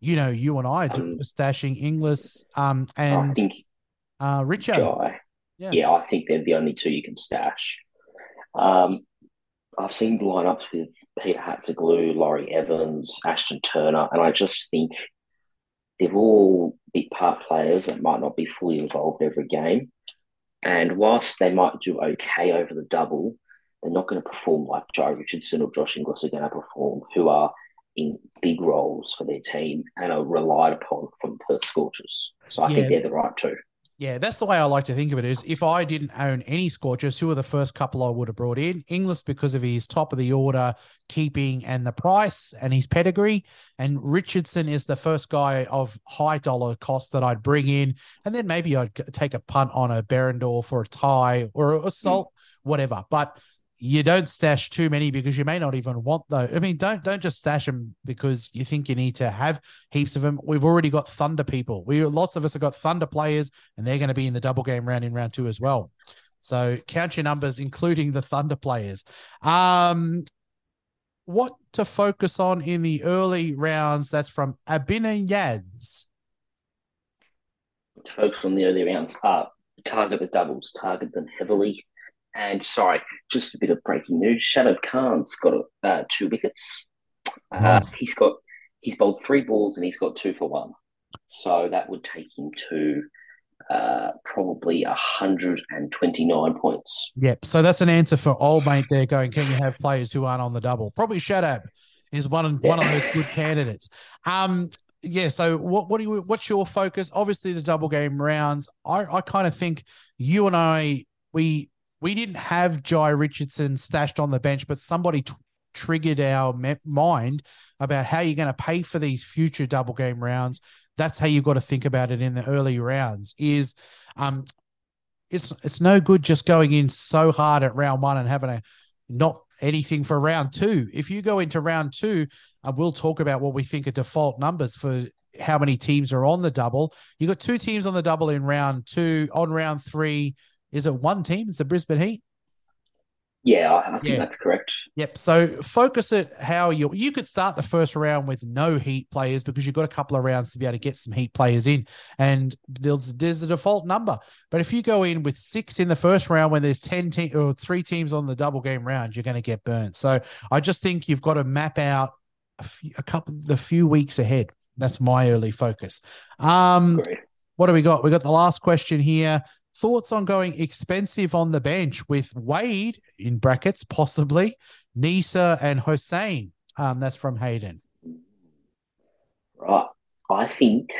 You know, you and I do Um, stashing Inglis um I and think uh Richard. Yeah. Yeah. I think they're the only two you can stash. Um, I've seen lineups with Peter Hatzoglou, Laurie Evans, Ashton Turner, and I just think they're all big part players that might not be fully involved every game. And whilst they might do okay over the double, they're not going to perform like Jhye Richardson or Josh Inglis are going to perform, who are in big roles for their team and are relied upon from Perth Scorchers. So I Yeah. think they're the right two. Yeah, that's the way I like to think of it. Is if I didn't own any Scorchers, who are the first couple I would have brought in? Inglis because of his top of the order keeping and the price and his pedigree, and Richardson is the first guy of high dollar cost that I'd bring in, and then maybe I'd take a punt on a Behrendorff for a Tye or a assault, hmm. whatever. But you don't stash too many because you may not even want those. I mean, don't don't just stash them because you think you need to have heaps of them. We've already got Thunder people. We lots of us have got Thunder players, and they're going to be in the double game round in round two as well. So count your numbers, including the Thunder players. Um, what to focus on in the early rounds? That's from Abina Yads. focus on the early rounds are target the doubles, target them heavily. And sorry, just a bit of breaking news: Shadab Khan's got uh, two wickets. Uh, He's got he's bowled three balls and he's got two for one. So that would take him to uh, probably hundred and twenty nine points. Yep. So that's an answer for old mate there. Going, can you have players who aren't on the double? Probably Shadab is one of one of those good candidates. Um, yeah. So what what do you what's your focus? Obviously the double game rounds. I I kind of think you and I we we didn't have Jhye Richardson stashed on the bench, but somebody t- triggered our me- mind about how you're going to pay for these future double game rounds. That's how you've got to think about it in the early rounds. Is um, it's it's no good just going in so hard at round one and having a not anything for round two. If you go into round two, uh, we'll talk about what we think are default numbers for how many teams are on the double. You got two teams on the double in round two. On round three, is it one team? It's the Brisbane Heat. Yeah, I, think Yeah. that's correct. Yep. So focus it how you you could start the first round with no heat players because you've got a couple of rounds to be able to get some heat players in, and there's there's a default number. But if you go in with six in the first round when there's ten te- or three teams on the double game round, you're going to get burnt. So I just think you've got to map out a, few, a couple the few weeks ahead. That's my early focus. Um, Agreed. what do we got? We got the last question here. Thoughts on going expensive on the bench with Wade in brackets, possibly Neser and Hossein. Um, that's from Hayden. Right. I think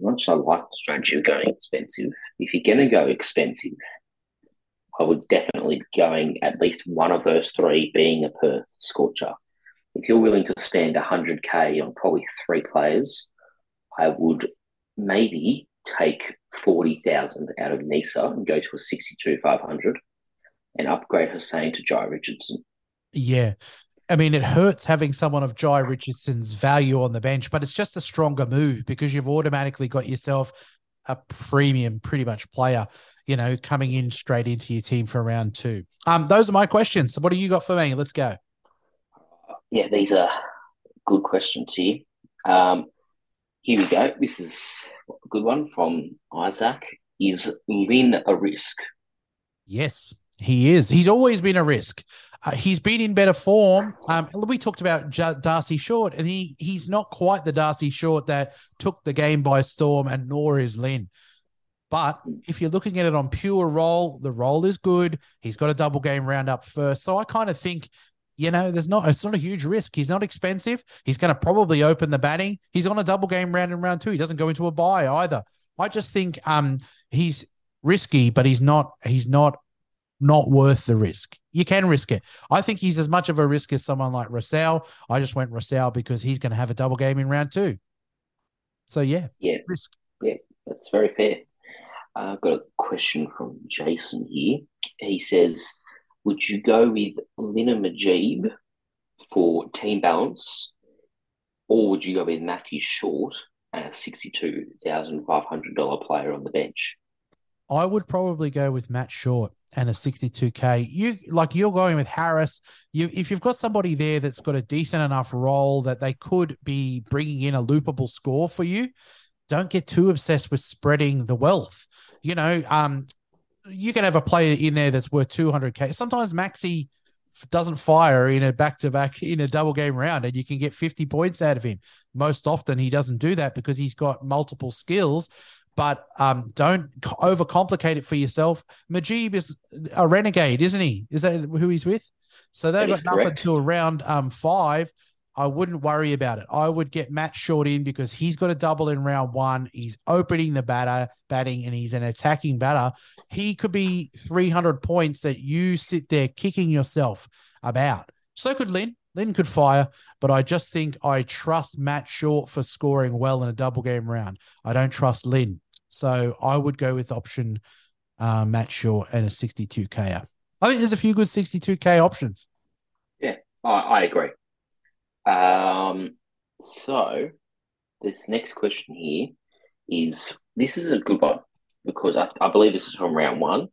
much I like the strategy of going expensive. If you're going to go expensive, I would definitely be going at least one of those three being a Perth scorcher. If you're willing to spend 100k on probably three players, I would maybe take 40,000 out of Neser and go to a 62 500 and upgrade Hussein to Jhye Richardson. Yeah. I mean, it hurts having someone of Jhye Richardson's value on the bench, but it's just a stronger move because you've automatically got yourself a premium, pretty much player. You know, coming in straight into your team for round two. Um, those are my questions. So what do you got for me? Let's go. Yeah, these are good questions here. Um, here we go. This is good one from Isaac. Is Lynn a risk? Yes, he is. He's always been a risk. Uh, he's been in better form. Um, we talked about J- Darcy Short, and he he's not quite the Darcy Short that took the game by storm, and nor is Lynn. But if you're looking at it on pure role, the role is good. He's got a double game round up first, so I kind of think, you know, there's not it's not a huge risk. He's not expensive. He's going to probably open the batting. He's on a double game round in round two. He doesn't go into a buy either. I just think um he's risky, but he's not he's not not worth the risk. You can risk it. I think he's as much of a risk as someone like Rossouw. I just went Rossouw because he's going to have a double game in round two. So yeah, Yeah, risk. yeah, that's very fair. Uh, I've got a question from Jason here. He says, "Would you go with Lina Mujeeb for team balance, or would you go with Matthew Short and a sixty-two thousand five hundred dollar player on the bench?" I would probably go with Matt Short and a 62k. You like you're going with Harris. You if you've got somebody there that's got a decent enough role that they could be bringing in a loopable score for you, don't get too obsessed with spreading the wealth. You know, um, you can have a player in there that's worth 200k. Sometimes Maxi doesn't fire in a back to back in a double game round and you can get 50 points out of him. Most often he doesn't do that because he's got multiple skills. But um, don't overcomplicate it for yourself. Mujeeb is a renegade, isn't he? Is that who he's with? So they've That got enough until round um, five. I wouldn't worry about it. I would get Matt Short in because he's got a double in round one. He's opening the batter, batting, and he's an attacking batter. He could be 300 points that you sit there kicking yourself about. So could Lynn. Lynn could fire, but I just think I trust Matt Short for scoring well in a double game round. I don't trust Lynn. So I would go with option uh, Matt Short and a 62K. I think there's a few good 62K options. Yeah, I, I agree. Um, so this next question here is this is a good one because I, I believe this is from round one.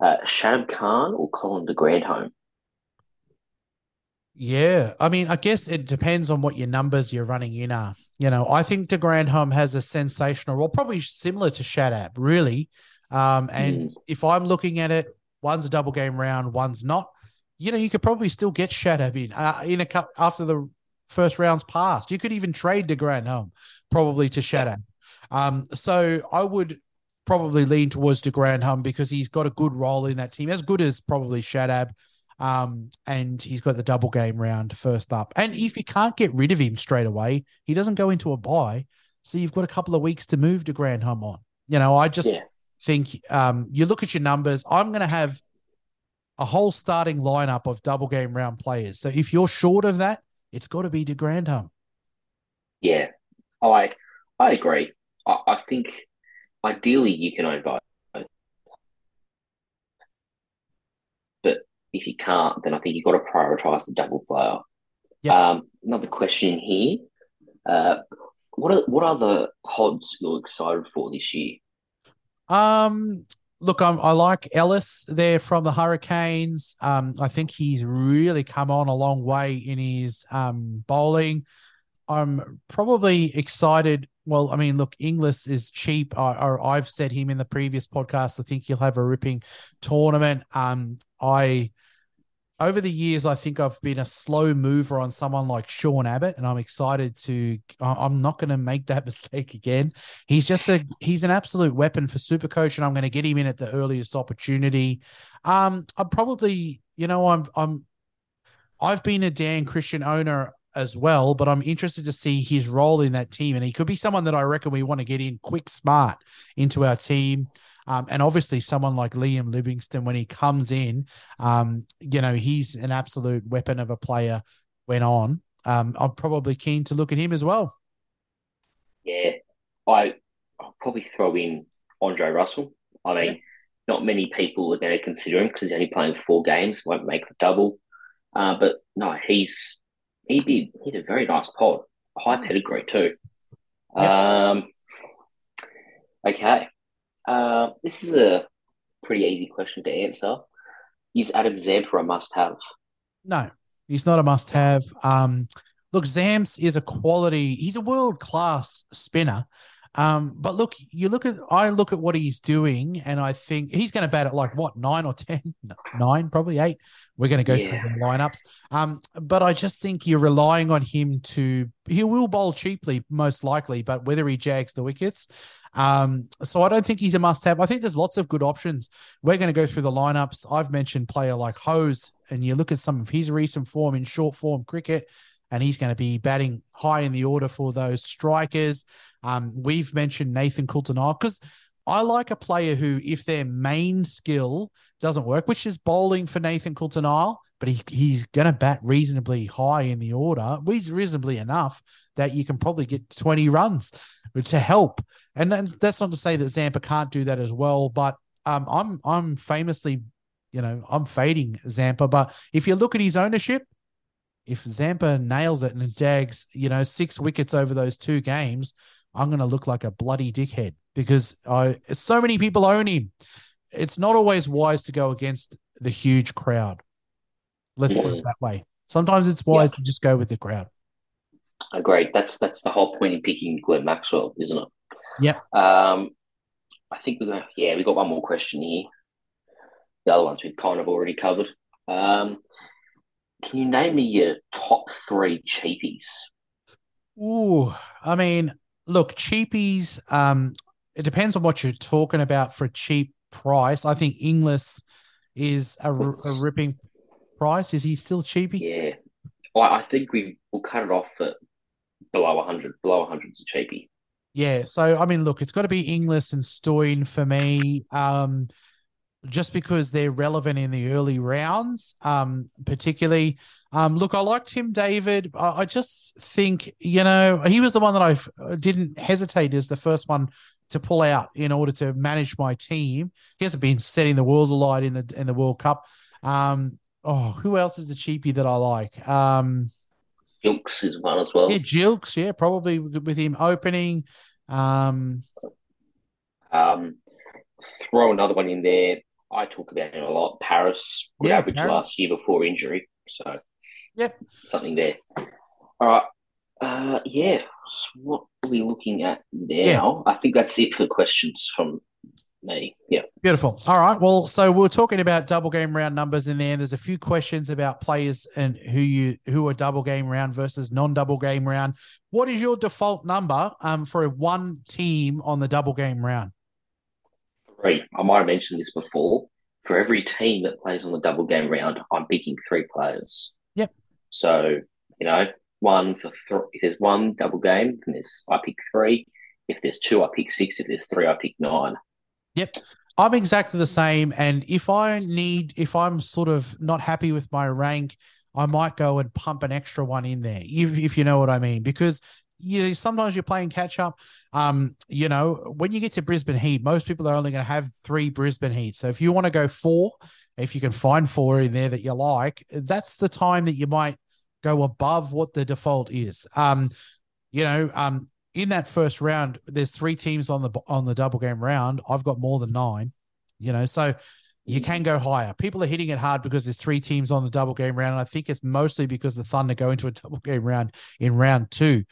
Uh, Shab Khan or Colin de Grandhomme? Yeah, I mean, I guess it depends on what your numbers you're running in are. You know, I think De Grandhomme has a sensational role, probably similar to Shadab, really. Um, and if I'm looking at it, one's a double game round, one's not. You know, you could probably still get Shadab in uh, in a cup after the first round's passed. You could even trade De Grandhomme probably to Shadab. Um, so I would probably lean towards De Grandhomme because he's got a good role in that team, as good as probably Shadab. Um, and he's got the double game round first up. And if you can't get rid of him straight away, he doesn't go into a buy. So you've got a couple of weeks to move to Grandhomme on. You know, I just Yeah. think um, you look at your numbers. I'm going to have a whole starting lineup of double game round players. So if you're short of that, it's got to be De Grandhomme. Yeah, I I agree. I, I think ideally you can own both, but if you can't, then I think you've got to prioritize the double player. Yeah. Um, another question here. Uh, what are what are the pods you're excited for this year? Um, look, I'm, I like Ellis there from the Hurricanes. Um, I think he's really come on a long way in his um bowling. I'm probably excited. Well, I mean, look, Inglis is cheap. I, I've said him in the previous podcast. I think he'll have a ripping tournament. Um, I over the years, I think I've been a slow mover on someone like Sean Abbott, and I'm excited to. I'm not going to make that *laughs* mistake again. He's just a he's an absolute weapon for Supercoach, and I'm going to get him in at the earliest opportunity. Um, I'm probably, you know, I'm I'm I've been a Dan Christian owner as well, but I'm interested to see his role in that team, and he could be someone that I reckon we want to get in quick, smart into our team. Um, and obviously, someone like Liam Livingstone, when he comes in, um, you know, he's an absolute weapon of a player. Went on. Um, I'm probably keen to look at him as well. Yeah, I I'll probably throw in Andre Russell. I mean, Yeah. not many people are going to consider him because he's only playing four games, won't make the double. Uh, but no, he's he'd be he's a very nice pod, high pedigree too. Yep. Um, Okay. Uh, this is a pretty easy question to answer. Is Adam Zampa a must have? No, he's not a must have. Um, look, Zamps is a quality, he's a world class spinner. Um, but look, you look at I look at what he's doing, and I think he's going to bat at like what nine or ten, *laughs* nine, probably eight. We're going to go Yeah. through the lineups. Um, but I just think you're relying on him to he will bowl cheaply, most likely, but whether he jags the wickets. Um, so I don't think he's a must have. I think there's lots of good options. We're going to go through the lineups. I've mentioned player like Hose, and you look at some of his recent form in short form cricket, and he's going to be batting high in the order for those strikers. Um, we've mentioned Nathan Coulter because I like a player who, if their main skill doesn't work, which is bowling for Nathan Coulter but he, he's going to bat reasonably high in the order, reasonably enough that you can probably get 20 runs to help. And then that's not to say that Zampa can't do that as well, but um, I'm I'm famously, you know, I'm fading Zampa. But if you look at his ownership, if Zampa nails it and jags, you know, six wickets over those two games, I'm going to look like a bloody dickhead because I so many people own him. It's not always wise to go against the huge crowd. Let's put it Mm. that way. Sometimes it's wise to just go with the crowd. Agreed. That's that's the whole point in picking Glenn Maxwell, isn't it? Yeah. Um, I think we got yeah, we got one more question here. The other ones we've kind of already covered. Um, can you name me your top three cheapies? Ooh, I mean, look, cheapies. Um, it depends on what you're talking about for a cheap price. I think Inglis is a ripping price. Is he still cheapy? Yeah, I, I think we will cut it off at below hundred. Below hundred's a cheapie. Yeah. So I mean, look, it's got to be Inglis and Stoin for me. Um, just because they're relevant in the early rounds, um, particularly. Um, look, I liked him, David. I, I just think you know he was the one that I f- didn't hesitate as the first one to pull out in order to manage my team. He hasn't been setting the world alight in the in the World Cup. Um, oh, who else is the cheapie that I like? Um, Ilks is one as well. yeah, Gilkes. Yeah, probably with with him opening. Um, Um, throw another one in there. I talk about him a lot. Paris, good Yeah, average Paris. last year before injury. So, Yep. something there. All right. Uh, yeah. So what are we looking at now? I think that's it for questions from me. Yeah. Beautiful. All right. Well, so we're talking about double game round numbers in there. There's a few questions about players and who you who are double game round versus non-double game round. What is your default number um for one team on the double game round? Three. I might have mentioned this before. For every team that plays on the double game round, I'm picking three players. Yep. So, you know, one for three. If there's one double game, then there's I pick three. If there's two, I pick six. If there's three, I pick nine. Yep. I'm exactly the same. And if I need, if I'm sort of not happy with my rank, I might go and pump an extra one in there, if, if you know what I mean. Because you know, sometimes you're playing catch up. Um, you know, when you get to Brisbane Heat, most people are only going to have three Brisbane Heat. So if you want to go four, if you can find four in there that you like, that's the time that you might go above what the default is. Um, you know, um, in that first round, there's three teams on the on the double game round. I've got more than nine. You know, so you can go higher. People are hitting it hard because there's three teams on the double game round. And I think it's mostly because the Thunder go into a double game round in round two.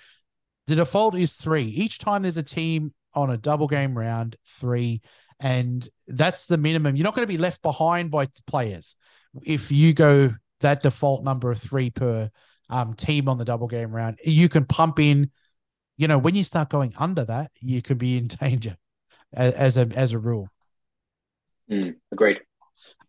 The default is three. Each time there's a team on a double game round, three, and that's the minimum. You're not going to be left behind by players if you go that default number of three per um, team on the double game round. You can pump in. You know, when you start going under that, you could be in *laughs* danger as, as a as a rule. Mm, agreed.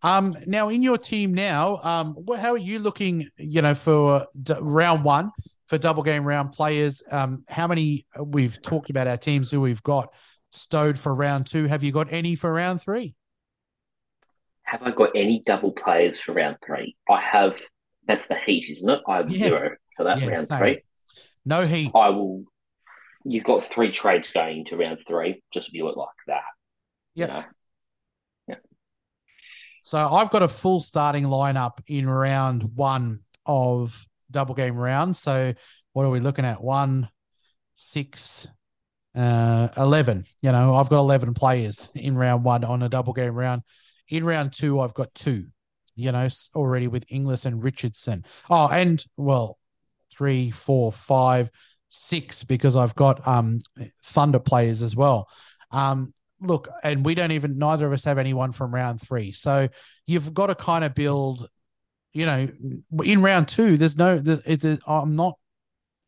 Um, now in your team now, um, how are you looking? You know, for d- round one for double game round players. Um, how many we've talked about our teams who we've got stowed for round two? Have you got any for round three? Have I got any double players for round three? I have. That's the heat, isn't it? I have Yeah. zero for that Yeah, round same. three. No heat. I will. You've got three trades going into round three. Just view it like that. Yep. You know? So I've got a full starting lineup in round one of double game round. So what are we looking at? One, six, uh, 11. You know, I've got 11 players in round one on a double game round. In round two, I've got two, you know, already with Inglis and Richardson. Oh, and well, three, four, five, six, because I've got um Thunder players as well. Um, look, and we don't even neither of us have anyone from round three. So you've got to kind of build, you know, in round two, there's no, it's a, I'm not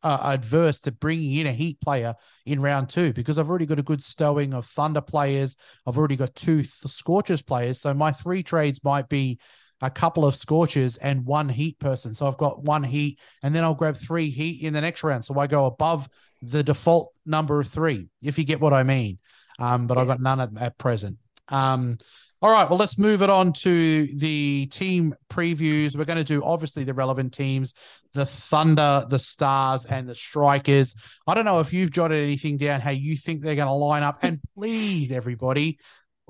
uh, adverse to bringing in a Heat player in round two because I've already got a good stowing of Thunder players. I've already got two th- Scorchers players. So my three trades might be a couple of Scorchers and one Heat person. So I've got one Heat and then I'll grab three Heat in the next round. So I go above the default number of three, if you get what I mean. Um, but I've got none at, at present. Um, all right, well, let's move it on to the team previews. We're going to do obviously the relevant teams the Thunder, the Stars, and the Strikers. I don't know if you've jotted anything down how you think they're going to line up. And please, everybody,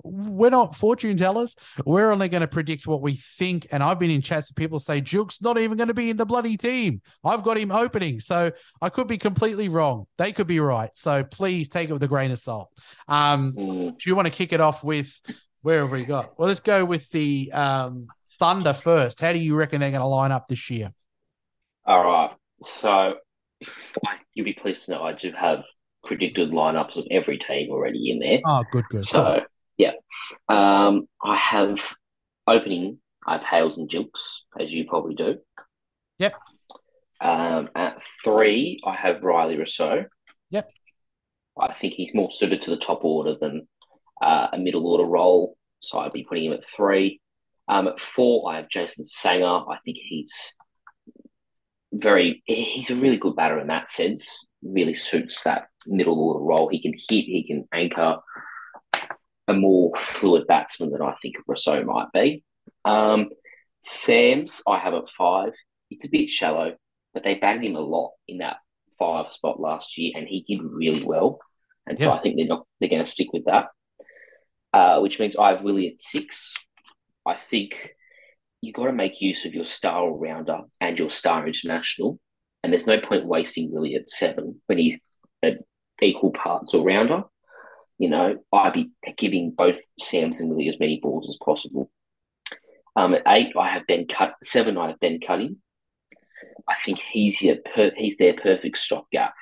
we're not fortune tellers. We're only going to predict what we think. And I've been in chats and people say Juke's not even going to be in the bloody team. I've got him opening. So I could be completely wrong. They could be right. So please take it with a grain of salt. Um, Mm, do you want to kick it off with where have we got? Well, let's go with the um, Thunder first. How do you reckon they're going to line up this year? all right. So I, you'll be pleased to know I do have predicted lineups of every team already in there. Oh, good, good. So yeah, um, I have opening. I have Hales and Gilkes, as you probably do. Yep. Um, at three, I have Rilee Rossouw. Yep. I think he's more suited to the top order than uh, a middle order role, so I'd be putting him at three. Um, at four, I have Jason Sangha. I think he's very. He's a really good batter in that sense. Really suits that middle order role. He can hit. He can anchor a more fluid batsman than I think Rossouw might be. Um, Sams, I have at five. It's a bit shallow, but they batted him a lot in that five spot last year, and he did really well. And so I think they're not they're going to stick with that. Uh, which means I have Willey at six. I think you got to make use of your star all rounder and your star international, and there's no point wasting Willey at seven when he's an equal parts all rounder. You know, I'd be giving both Sams and Willey as many balls as possible. Um, at eight, I have Ben Cut. Seven, I have Ben Cutting. I think he's your per, he's their perfect stopgap.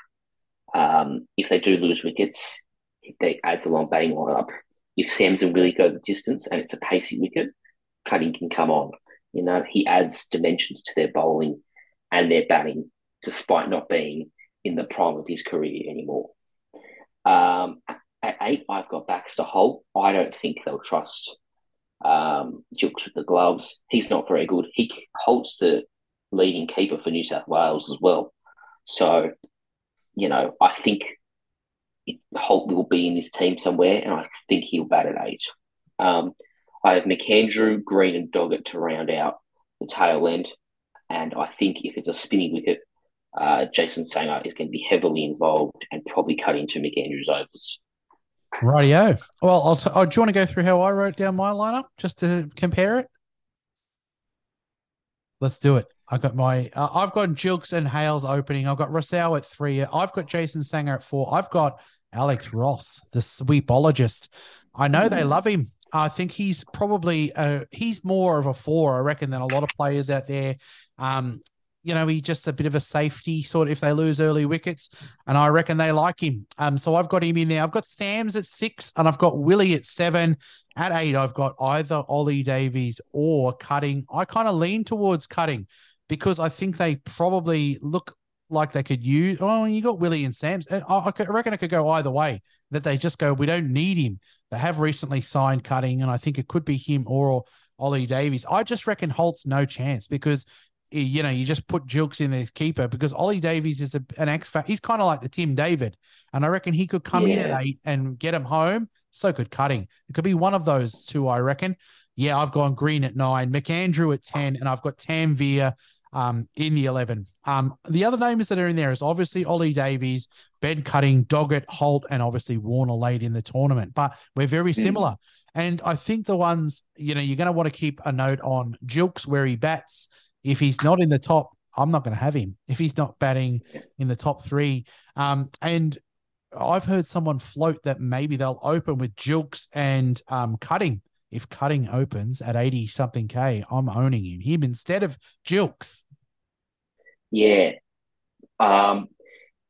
Um, if they do lose wickets, they adds a long batting lineup. If Sams and Willey go the distance and it's a pacey wicket, Cutting can come on. You know, he adds dimensions to their bowling and their batting, despite not being in the prime of his career anymore. Um, at eight, I've got Baxter Holt. I don't think they'll trust um, Jukes with the gloves. He's not very good. He holds the leading keeper for New South Wales as well. So, you know, I think Holt will be in this team somewhere, and I think he'll bat at eight. Um, I have McAndrew, Green, and Doggett to round out the tail end, and I think if it's a spinning wicket, uh, Jason Sangha is going to be heavily involved and probably cut into McAndrew's overs. Rightio. Well, I'll t- oh, do you want to go through how I wrote down my lineup just to compare it? Let's do it. I got my, uh, I've got Gilkes and Hales opening. I've got Rossouw at three. I've got Jason Sanger at four. I've got Alex Ross, the sweepologist. I know they love him. I think he's probably uh he's more of a four, I reckon, than a lot of players out there. Um, you know, he's just a bit of a safety sort of if they lose early wickets, and I reckon they like him. Um, so I've got him in there. I've got Sams at six, and I've got Willey at seven. At eight, I've got either Ollie Davies or Cutting. I kind of lean towards Cutting because I think they probably look like they could use. Oh, you got Willey and Sams. And I, I I reckon it could go either way. That they just go, we don't need him. They have recently signed Cutting, and I think it could be him or Ollie Davies. I just reckon Holt's no chance because eh, you know you just put Gilkes in the keeper because Ollie Davies is a, an X factor. He's kind of like the Tim David, and I reckon he could come in at eight and get him home. So could Cutting. It could be one of those two. I reckon. Yeah, I've gone Green at nine, McAndrew at ten, and I've got Tanvir um, in the 11. Um, the other names that are in there is obviously Ollie Davies, Ben Cutting, Doggett, Holt, and obviously Warner late in the tournament. But we're very Hmm. similar. And I think the ones, you know, you're going to want to keep a note on Gilkes where he bats. If he's not in the top, I'm not going to have him. If he's not batting in the top three. Um, and I've heard someone float that maybe they'll open with Gilkes and um, Cutting. If Cutting opens at 80 something K, I'm owning him. Him instead of Gilkes. Yeah. Um,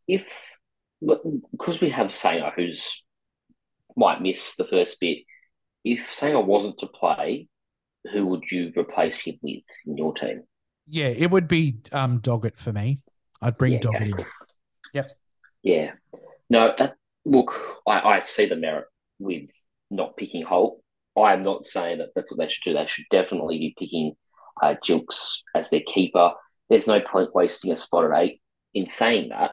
if because we have Sangha who's might miss the first bit, if Sangha wasn't to play, who would you replace him with in your team? Yeah, it would be um Doggett for me. I'd bring Yeah, Doggett okay. in. Yep. Yeah. No, that look, I, I see the merit with not picking Holt. I am not saying that that's what they should do. They should definitely be picking uh, Gilkes as their keeper. There's no point wasting a spot at eight. In saying that,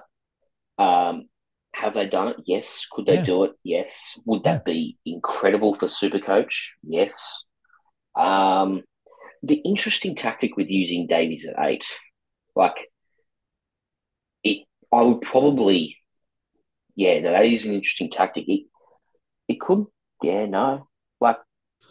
um, have they done it? Yes. Could they Yeah. do it? Yes. Would that be incredible for Supercoach? Yes. Um, the interesting tactic with using Davies at eight, like it, I would probably, yeah, no, that is an interesting tactic. It, it could, yeah, no,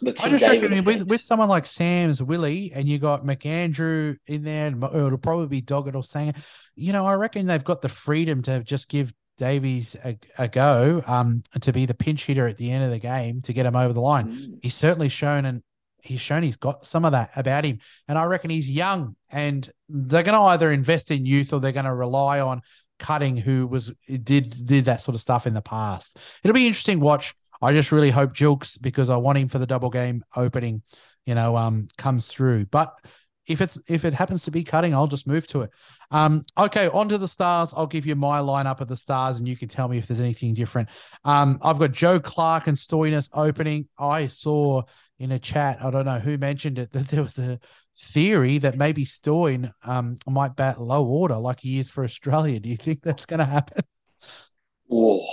I just David reckon with, with someone like Sams Willey and you got McAndrew in there, it'll probably be Doggett or Sangha. You know, I reckon they've got the freedom to just give Davies a, a go um, to be the pinch hitter at the end of the game to get him over the line. Mm, He's certainly shown and he's shown he's got some of that about him. And I reckon he's young and they're going to either invest in youth or they're going to rely on cutting who was did did that sort of stuff in the past. It'll be interesting watch. I just really hope Gilkes because I want him for the double game opening, you know, um comes through. But if it's if it happens to be cutting, I'll just move to it. Um, okay, on to the stars. I'll give you my lineup of the stars, and you can tell me if there's anything different. Um, I've got Joe Clarke and Stoinis opening. I saw in a chat, I don't know who mentioned it, *laughs* that there was a theory that maybe Stoin um might bat low order like he is for Australia. Do you think that's going to happen? Oh,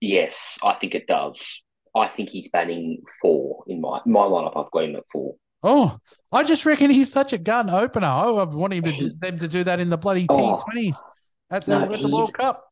yes, I think it does. I think he's batting four in my my lineup. I've got him at four. Oh, I just reckon he's such a gun opener. Oh, I want him to do, them to do that in the bloody Oh. T20s at the, No, at the World Cup.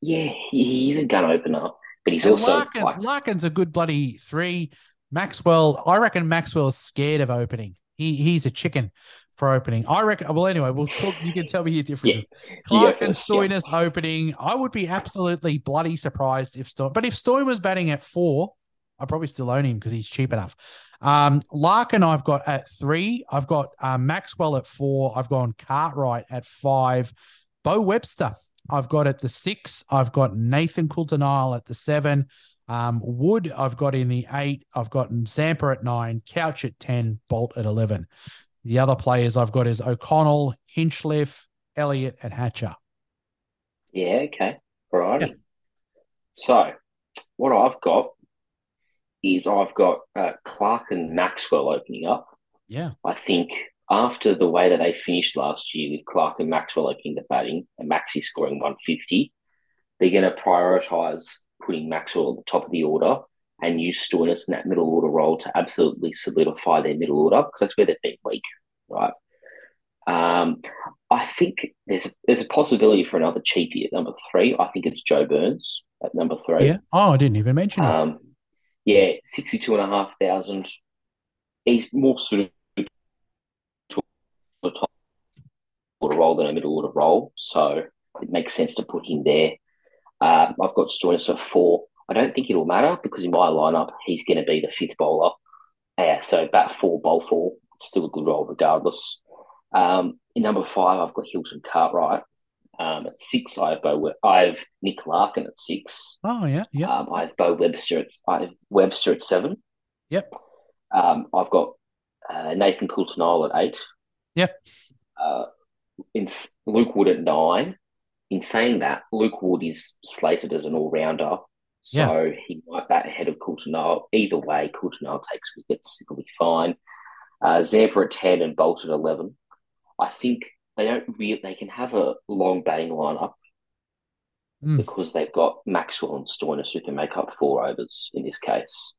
Yeah, he's a gun opener, but he's And also Larkin, like Larkin's a good bloody three. Maxwell, I reckon Maxwell's scared of opening. He he's a chicken for opening. I reckon. Well, anyway, we'll talk. You can tell me your *laughs* differences. Clarke and first, yeah. Opening. I would be absolutely bloody surprised if Stoin. But if Stoin was batting at four, I'd probably still own him because he's cheap enough. Um, Larkin, I've got at three. I've got um, Maxwell at four. I've gone Cartwright at five. Beau Webster, I've got at the six. I've got Nathan Coulter-Nile at the seven. Um, Wood, I've got in the eight. I've got Zampa at nine. Couch at ten. Boult at eleven. The other players I've got is O'Connell, Hinchcliffe, Elliott, and Hatcher. Yeah, okay. All righty. So, what I've got is I've got uh, Clarke and Maxwell opening up. Yeah. I think after the way that they finished last year with Clarke and Maxwell opening the batting and Maxi scoring 150, they're going to prioritise putting Maxwell at the top of the order and use Stoinis in that middle order role to absolutely solidify their middle order because that's where they've been weak, right? Um, I think there's a, there's a possibility for another cheapie at number three. I think it's Joe Burns at number three. Yeah. Oh, I didn't even mention. Um, yeah, sixty-two and a half thousand. He's more suited to a top order role than a middle order role, so it makes sense to put him there. Um, I've got Stoinis at four. I don't think it'll matter because in my lineup he's going to be the fifth bowler. Yeah, so bat four, bowl four, still a good role regardless. Um, in number five, I've got Hilton Cartwright. Um, at six, I have Beau. I have Nick Larkin at six. Oh, yeah. Yeah. Um, I have Beau Webster. At, I have Webster at seven. Yep. Um, I've got uh, Nathan Coulter-Nile at eight. Yep. Uh, in Luke Wood at nine. In saying that, Luke Wood is slated as an all-rounder, so he might bat ahead of Coulter-Nile. Either way, Coulter-Nile takes wickets; it'll be fine. Uh, Zampa at ten and Boult at eleven. I think they don't really. They can have a long batting lineup Mm. because they've got Maxwell and Stoinis who can make up four overs in this case.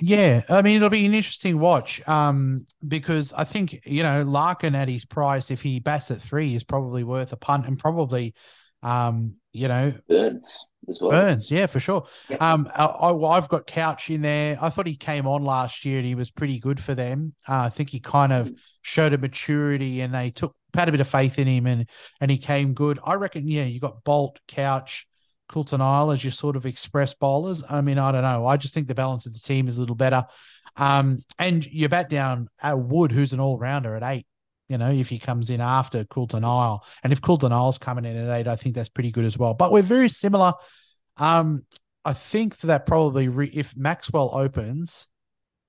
Yeah, I mean it'll be an interesting watch um, because I think you know Larkin at his price, if he bats at three, is probably worth a punt and probably um, you know Burns as well. Burns, yeah, for sure. Yep. Um, I, I, I've got Couch in there. I thought he came on last year and he was pretty good for them. Uh, I think he kind of showed a maturity and they took had a bit of faith in him and and he came good. I reckon, yeah, you got Boult, Couch, Coulter-Nile as your sort of express bowlers. I mean, I don't know. I just think the balance of the team is a little better. Um, and you bat down Wood, who's an all rounder at eight. You know, if he comes in after Coulter-Nile, and if Coulter-Nile's coming in at eight, I think that's pretty good as well. But we're very similar. Um, I think that probably re- if Maxwell opens,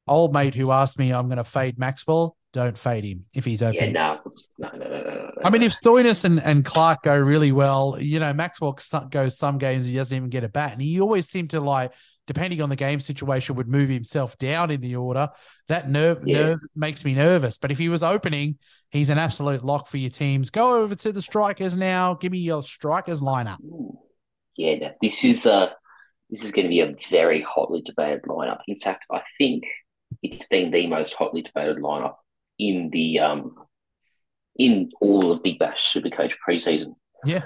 old mate who asked me, I'm going to fade Maxwell. Don't fade him if he's Yeah, open. no, no, no, no, no, no. I mean, if Stoinis and, and Clarke go really well, you know, Maxwell goes some games he doesn't even get a bat, and he always seemed to like, depending on the game situation, would move himself down in the order. That nerve Yeah. nerve makes me nervous. But if he was opening, he's an absolute lock for your teams. Go over to the strikers now. Give me your strikers lineup. Ooh. Yeah, this is uh this is going to be a very hotly debated lineup. In fact, I think it's been the most hotly debated lineup in the um in all of the Big Bash Supercoach preseason. Yeah.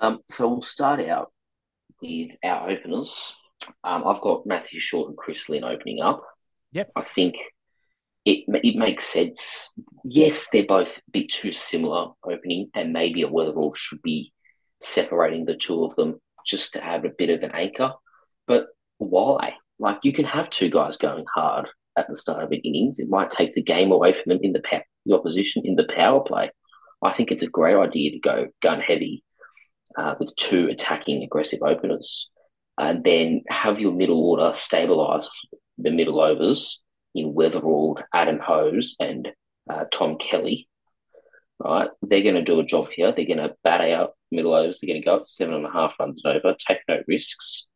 Um, so we'll start out with our openers. Um, I've got Matthew Short and Chris Lynn opening up. Yep. I think it it makes sense. Yes, they're both a bit too similar opening, and maybe a Weatherald should be separating the two of them just to have a bit of an anchor. But why? Like you can have two guys going hard at the start of an innings. It might take the game away from them in the the opposition in the power play. I think it's a great idea to go gun heavy uh, with two attacking aggressive openers, and then have your middle order stabilise the middle overs in Weatherald, Adam Hose, and uh, Tom Kelly. Right, they're going to do a job here. They're going to bat out middle overs. They're going to go at seven and a half runs and over, take no risks,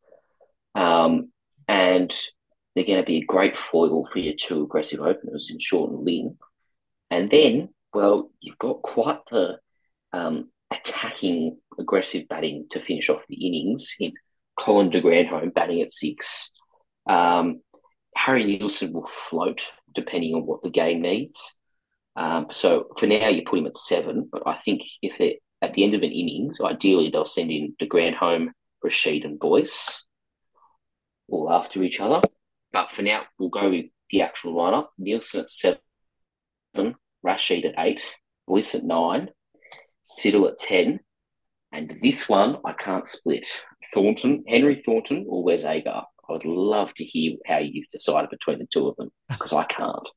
um, and they're going to be a great foil for your two aggressive openers in Short and Lynn. And then, well, you've got quite the um, attacking, aggressive batting to finish off the innings in Colin de Grandhomme batting at six. Um, Harry Nielsen will float depending on what the game needs. Um, so for now, you put him at seven, but I think if they're at the end of an innings, ideally they'll send in de Grandhomme, Rashid, and Boyce all after each other. But for now, we'll go with the actual lineup Nielsen at seven, Rashid at eight, Boyce at nine, Siddle at 10. And this one, I can't split. Thornton, Henry Thornton, or Wes Agar. I would love to hear how you've decided between the two of them because I can't.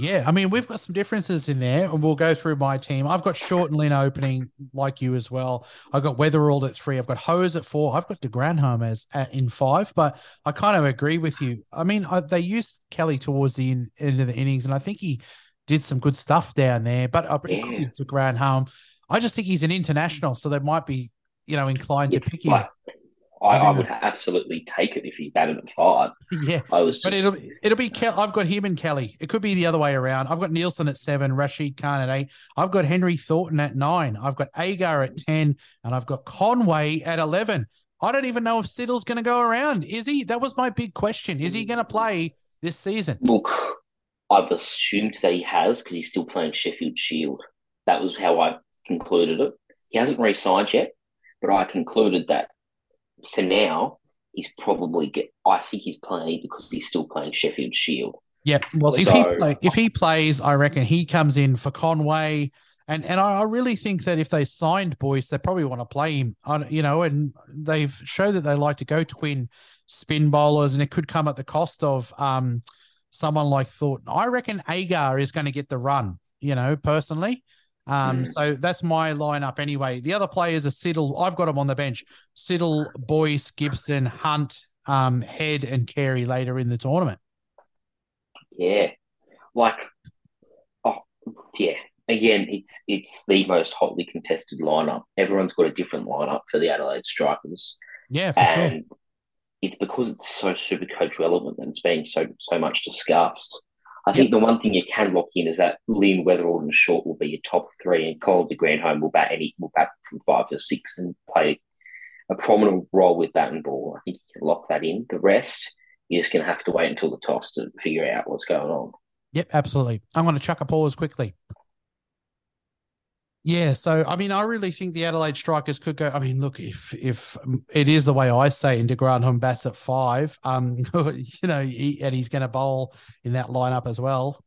Yeah, I mean, we've got some differences in there, and we'll go through my team. I've got Short and Lynn opening like you as well. I've got Weatherald at three. I've got Hose at four. I've got de Grandhomme as at, in five, but I kind of agree with you. I mean, I, they used Kelly towards the in, end of the innings, and I think he did some good stuff down there. But I Yeah. agree with de Grandhomme. I just think he's an international, so they might be, you know, inclined to pick him. I, I would absolutely take it if he batted at five. yeah. I was But just, it'll it'll be Kel- I've got him and Kelly. It could be the other way around. I've got Nielsen at seven, Rashid Khan at eight. I've got Henry Thornton at nine. I've got Agar at ten, and I've got Conway at eleven. I don't even know if Siddle's going to go around. Is he? That was my big question. Is he going to play this season? look, I've assumed that he has because he's still playing Sheffield Shield. That was how I concluded it. He hasn't re signed yet, but I concluded that for now, he's probably get. I think he's playing because he's still playing Sheffield Shield. Yeah. Well, if he play, if he plays, I reckon he comes in for Conway. And and I I really think that if they signed Boyce, they probably want to play him. Don't- You know, and they've showed that they like to go twin spin bowlers, and it could come at the cost of um someone like Thornton. I reckon Agar is going to get the run. You know, personally. Um, Mm. so that's my lineup anyway. The other players are Siddle. I've got them on the bench. Siddle, Boyce, Gibson, Hunt, um, Head, and Carey later in the tournament. Yeah, like, oh yeah. Again, it's it's the most hotly contested lineup. Everyone's got a different lineup for the Adelaide Strikers. Yeah, for sure. and it's because it's so super coach relevant and it's being so so much discussed. I think the one thing you can lock in is that Lynn Weatherald and Short will be your top three, and Colin de Grandhomme will bat any will bat from five to six and play a prominent role with bat and ball. I think you can lock that in. The rest, you're just going to have to wait until the toss to figure out what's going on. Yep, absolutely. I'm going to chuck a pause quickly. Yeah, so I mean, I really think the Adelaide Strikers could go. I mean, look, if if um, it is the way I say, and de Grandhomme bats at five, um, *laughs* you know, he, and he's going to bowl in that lineup as well,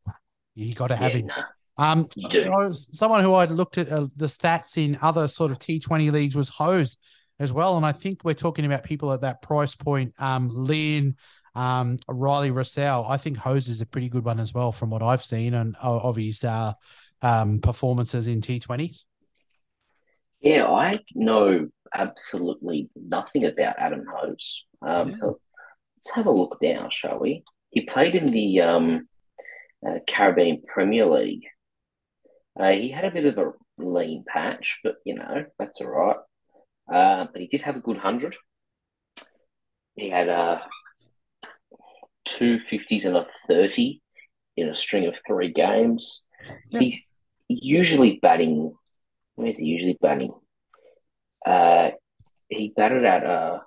you got to have Yeah, him. no, Um, You. I someone who I'd looked at uh, the stats in other sort of T20 leagues was Hose. as well. And I think we're talking about people at that price point. Um, Lynn, um, Rilee Rossouw. I think Hose is a pretty good one as well, from what I've seen and of his uh, um, performances in T20s. Yeah, I know absolutely nothing about Adam Hose. Um, Yeah. So let's have a look now, shall we? He played in the um, uh, Caribbean Premier League. Uh, he had a bit of a lean patch, but you know that's all right. Uh, but he did have a good hundred. He had uh, two fifties and a thirty in a string of three games. He's usually batting. Where's he usually batting? Uh, he batted at uh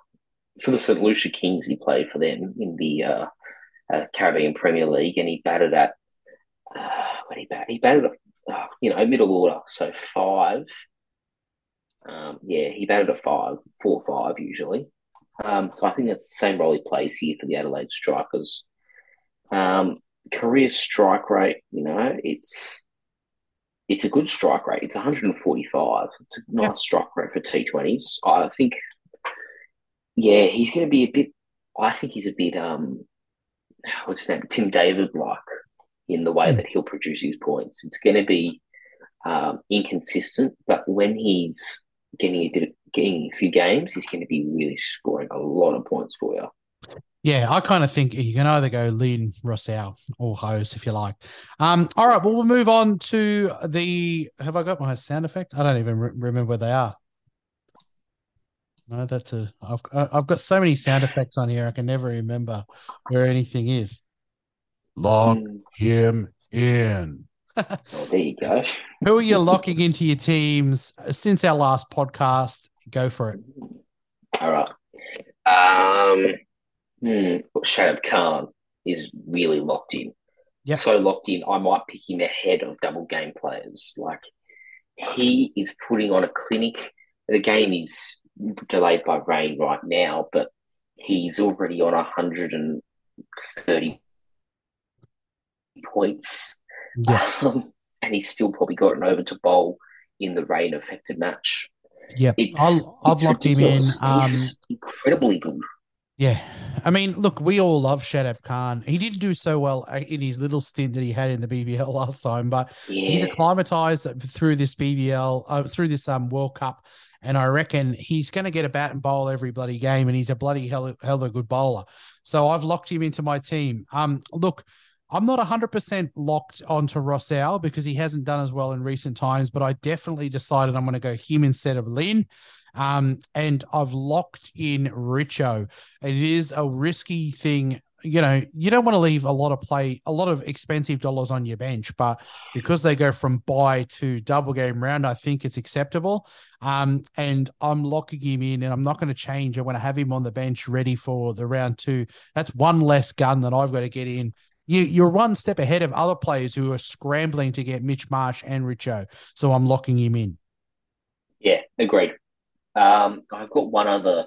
for the St Lucia Kings. He played for them in the uh, uh, Caribbean Premier League, and he batted at uh, did he bat? He batted at uh, you know middle order, so five. Um, yeah, he batted a five, four, five usually. Um, so I think that's the same role he plays here for the Adelaide Strikers. Um, career strike rate, you know, it's it's a good strike rate. It's 145. It's a nice Yeah. strike rate for T20s. I think, yeah, he's going to be a bit. I think he's a bit um, what's his name, Tim David like in the way Hmm. that he'll produce his points. It's going to be um, inconsistent, but when he's getting a bit, of, getting a few games, he's going to be really scoring a lot of points for you. Yeah, I kind of think you can either go Lynn, Rossouw, or Hose if you like. Um, all right, well, we'll move on to the. Have I got my sound effect? I don't even re- remember where they are. No, that's a. I've I- I've got so many sound effects on here, I can never remember where anything is. Lock Mm. him in. Oh, there you go. *laughs* Who are you locking into your teams since our last podcast? Go for it. All right. Um, hmm, Shadab Khan is really locked in. Yep. So locked in, I might pick him ahead of double game players. Like he is putting on a clinic. The game is delayed by rain right now, but he's already on 130 points. Yeah, Um, and he's still probably gotten over to bowl in the rain affected match. yeah. It's, I'll, I've locked him in. Um, He's incredibly good. Yeah. I mean, look, we all love Shadab Khan. He didn't do so well uh, in his little stint that he had in the BBL *laughs* last time, but he's acclimatized through this BBL, uh, through this um World Cup, and I reckon he's going to get a bat and bowl every bloody game, and he's a bloody hell, hell of a good bowler. So I've locked him into my team. Um, look, I'm not 100% locked onto Rossouw because he hasn't done as well in recent times, but I definitely decided I'm going to go him instead of Lynn. Um, and I've locked in Richo. It is a risky thing. You know, you don't want to leave a lot of play, a lot of expensive dollars on your bench, but because they go from buy to double game round, I think it's acceptable. Um, and I'm locking him in, and I'm not going to change. I want to have him on the bench ready for the round two. That's one less gun that I've got to get in. You, you're one step ahead of other players who are scrambling to get Mitch Marsh and Richo. So I'm locking him in. Yeah, agreed. Um, I've got one other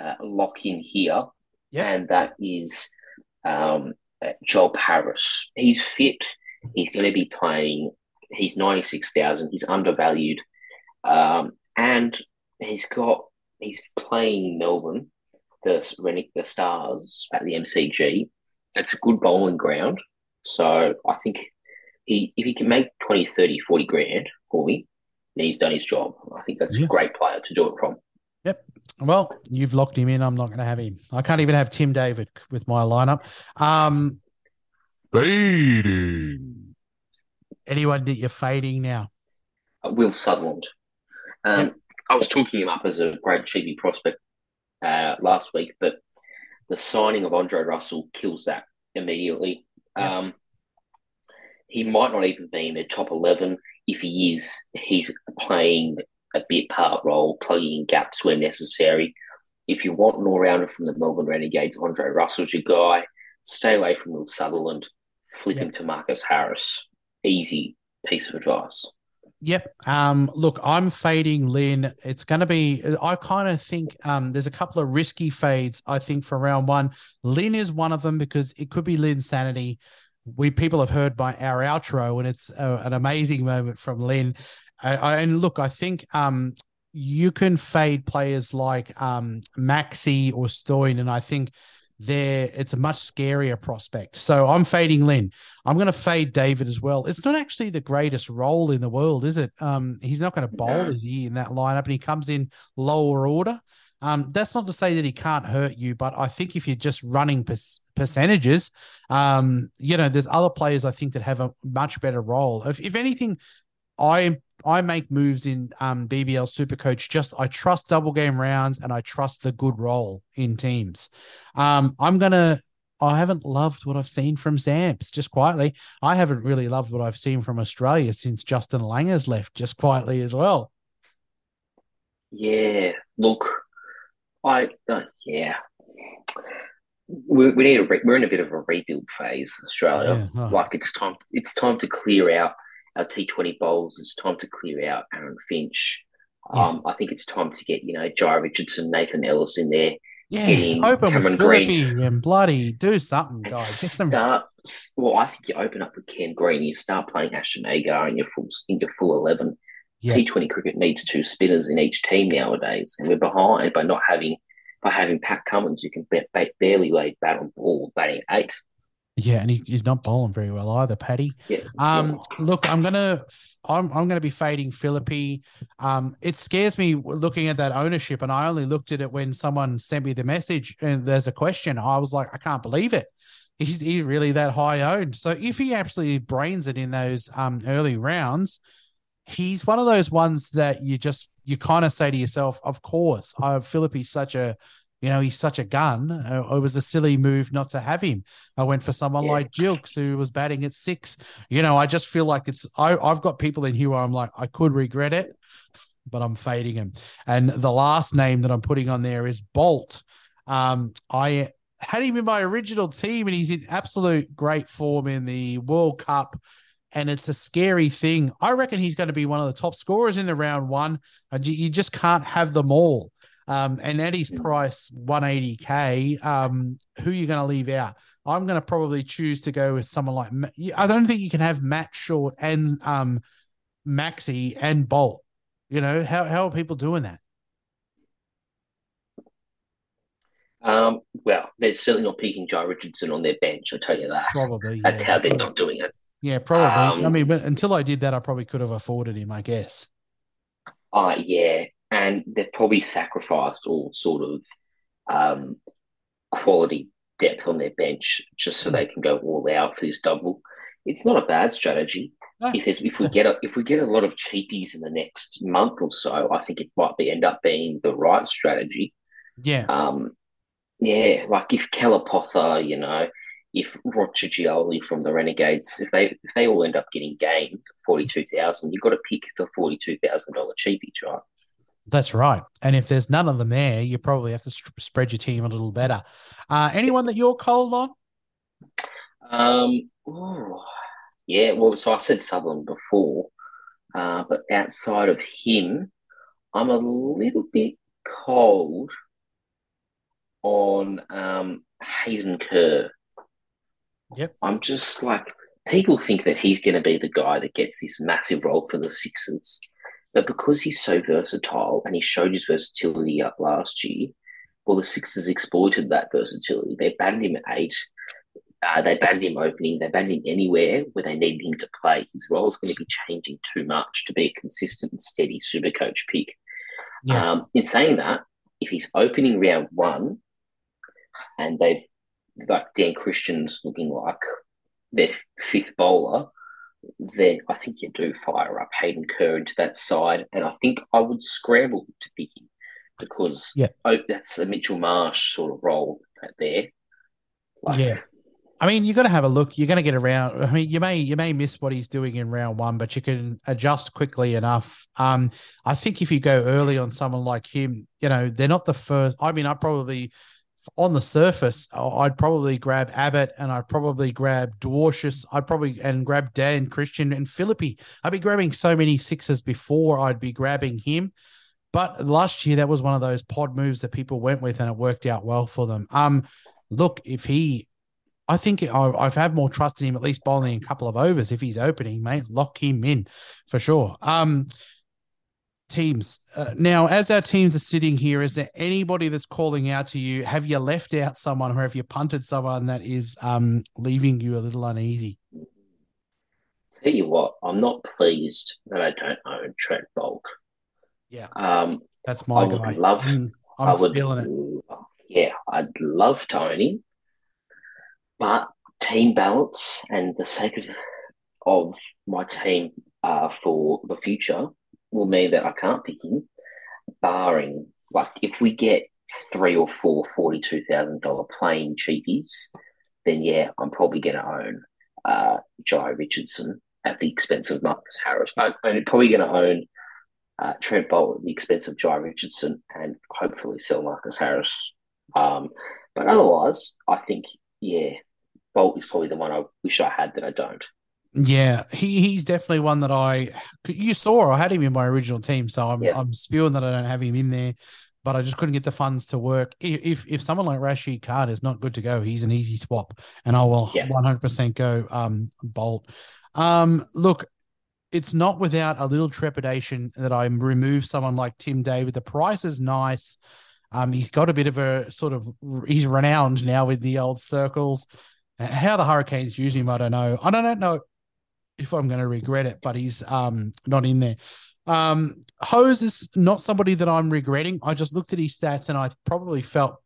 uh, lock in here, Yep. and that is um, uh, Job Harris. He's fit. He's going to be playing. He's ninety six thousand. He's undervalued, um, and he's got. He's playing Melbourne, the Rennick, the Stars at the MCG. It's a good bowling ground, so I think he if he can make 20, 30, 40 grand for me, he's done his job. I think that's Yeah. a great player to do it from. Yep. Well, you've locked him in. I'm not going to have him. I can't even have Tim David with my lineup. Um, Fading. anyone that you're fading now? Uh, Will Sutherland. Um, I was talking him up as a great cheapy prospect uh, last week, but the signing of Andre Russell kills that immediately. Yeah. Um, he might not even be in the top 11. If he is, he's playing a bit part role, plugging in gaps where necessary. If you want an all rounder from the Melbourne Renegades, Andre Russell's your guy. Stay away from Will Sutherland. Flip Yeah. him to Marcus Harris. Easy piece of advice. Yep. Um, look, I'm fading Lynn. It's going to be, I kind of think um, there's a couple of risky fades, I think, for round one. Lynn is one of them because it could be Lynn's sanity. We people have heard by our outro, and it's uh, an amazing moment from Lynn. I, I, and look, I think um, you can fade players like um, Maxi or Stoin, and I think there it's a much scarier prospect. So I'm fading Lynn. I'm going to fade David as well. It's not actually the greatest role in the world, is it? Um, he's not going to bowl, No. is he, in that lineup? And he comes in lower order. Um, that's not to say that he can't hurt you, but I think if you're just running per- percentages, um, you know, there's other players I think that have a much better role. If, if anything, I I make moves in um, BBL Supercoach. Just I trust double game rounds and I trust the good role in teams. Um, I'm gonna. I haven't loved what I've seen from Zamps. Just quietly, I haven't really loved what I've seen from Australia since Justin Langer's left. Just quietly as well. Yeah, look, I uh, yeah, we, we need a re- we're in a bit of a rebuild phase, Australia. Yeah, oh. Like it's time it's time to clear out our T Twenty bowls. It's time to clear out Aaron Finch. Yeah. Um, I think it's time to get you know Jhye Richardson, Nathan Ellis in there. Yeah, open Cameron with Green. And bloody do something, And guys. Get some start. Well, I think you open up with Cam Green. You start playing Ashton Agar in your full into full eleven. Yeah. T Twenty cricket needs two spinners in each team nowadays, and we're behind by not having by having Pat Cummins, who can ba- ba- barely lay bat on ball, batting eight. Yeah, and he, he's not bowling very well either, Paddy. Yeah. Um, look, I'm gonna, I'm, I'm gonna be fading Philippe. Um, it scares me looking at that ownership, and I only looked at it when someone sent me the message, and there's a question. I was like, I can't believe it. He's, he's really that high owned. So if he absolutely brains it in those um early rounds, he's one of those ones that you just you kind of say to yourself, of course, I Philip he's such a you know, he's such a gun. Uh, it was a silly move not to have him. I went for someone Yeah. like Gilkes who was batting at six. You know, I just feel like it's I, I've got people in here where I'm like, I could regret it, but I'm fading him. And the last name that I'm putting on there is Boult. Um, I had him in my original team, and he's in absolute great form in the World Cup. And it's a scary thing. I reckon he's going to be one of the top scorers in the round one. And you, just can't have them all. Um, and at his price, 180k, um, who are you going to leave out? I'm going to probably choose to go with someone like I don't think you can have Matt Short and um, Maxi and Boult. You know how how are people doing that? Um, well, they're certainly not picking Jhye Richardson on their bench. I'll tell you that. Probably. That's yeah. how they're not doing it. Yeah, probably. I Um, mean, but until I did that, I probably could have afforded him. I guess. Uh, yeah, and they've probably sacrificed all sort of um, quality depth on their bench just so they can go all out for this double. It's not a bad strategy. No. If there's if we get a if we get a lot of cheapies in the next month or so, I think it might be end up being the right strategy. Yeah. Um, yeah, like if Keller Pother, you know, if Roger Gioli from the Renegades, if they if they all end up getting gamed forty two thousand, you've got to pick the forty two thousand dollar cheapies, right? That's right. And if there's none of them there, you probably have to sp- spread your team a little better. Uh, anyone that you're cold on? Um, yeah, well, so I said Sutherland before, uh, but outside of him, I'm a little bit cold on um, Hayden Kerr. Yep. I'm just like, people think that he's going to be the guy that gets this massive role for the Sixers. But because he's so versatile and he showed his versatility up last year, well, the Sixers exploited that versatility. They banned him at eight. Uh, they banned him opening. They banned him anywhere where they needed him to play. His role is going to be changing too much to be a consistent and steady super coach pick. Yeah. Um, in saying that, if he's opening round one and they've like Dan Christian's looking like their fifth bowler, then I think you do fire up Hayden Kerr into that side. And I think I would scramble to pick him because Yeah. oh, that's a Mitchell Marsh sort of role there. Like, Yeah. I mean, you've got to have a look. You're going to get around. I mean, you may you may miss what he's doing in round one, but you can adjust quickly enough. Um, I think if you go early on someone like him, you know, they're not the first. I mean, I probably on the surface, I'd probably grab Abbott and I'd probably grab Dwarshuis. I'd probably and grab Dan Christian and Philippe. I'd be grabbing so many sixes before I'd be grabbing him. But last year, that was one of those pod moves that people went with, and it worked out well for them. Um, look, if he, I think I, I've had more trust in him at least bowling a couple of overs if he's opening, mate. Lock him in for sure. Um, teams. Uh, now, as our teams are sitting here, is there anybody that's calling out to you? Have you left out someone, or have you punted someone that is um, leaving you a little uneasy? Tell you what, I'm not pleased that I don't own Trent Boult. Yeah, Um, that's my I would love- Mm, I I'm would, feeling it. yeah, I'd love Tony, but team balance and the sake of of my team uh, for the future will mean that I can't pick him, barring like if we get three or four forty-two thousand dollar playing cheapies, then yeah, I'm probably going to own uh, Jhye Richardson at the expense of Marcus Harris. I'm probably going to own uh, Trent Boult at the expense of Jhye Richardson and hopefully sell Marcus Harris. Um, but otherwise, I think, yeah, Boult is probably the one I wish I had that I don't. Yeah, he he's definitely one that I you saw. I had him in my original team, so I'm Yeah. I'm spewing that I don't have him in there, but I just couldn't get the funds to work. If if someone like Rashid Khan is not good to go, he's an easy swap, and I will Yeah. 100% go um Boult. Um, look, it's not without a little trepidation that I remove someone like Tim David. The price is nice. Um, he's got a bit of a sort of he's renowned now in the old circles. How the Hurricanes use him, I don't know. I don't know if I'm going to regret it, but he's um not in there. Um, Hose is not somebody that I'm regretting. I just looked at his stats and I probably felt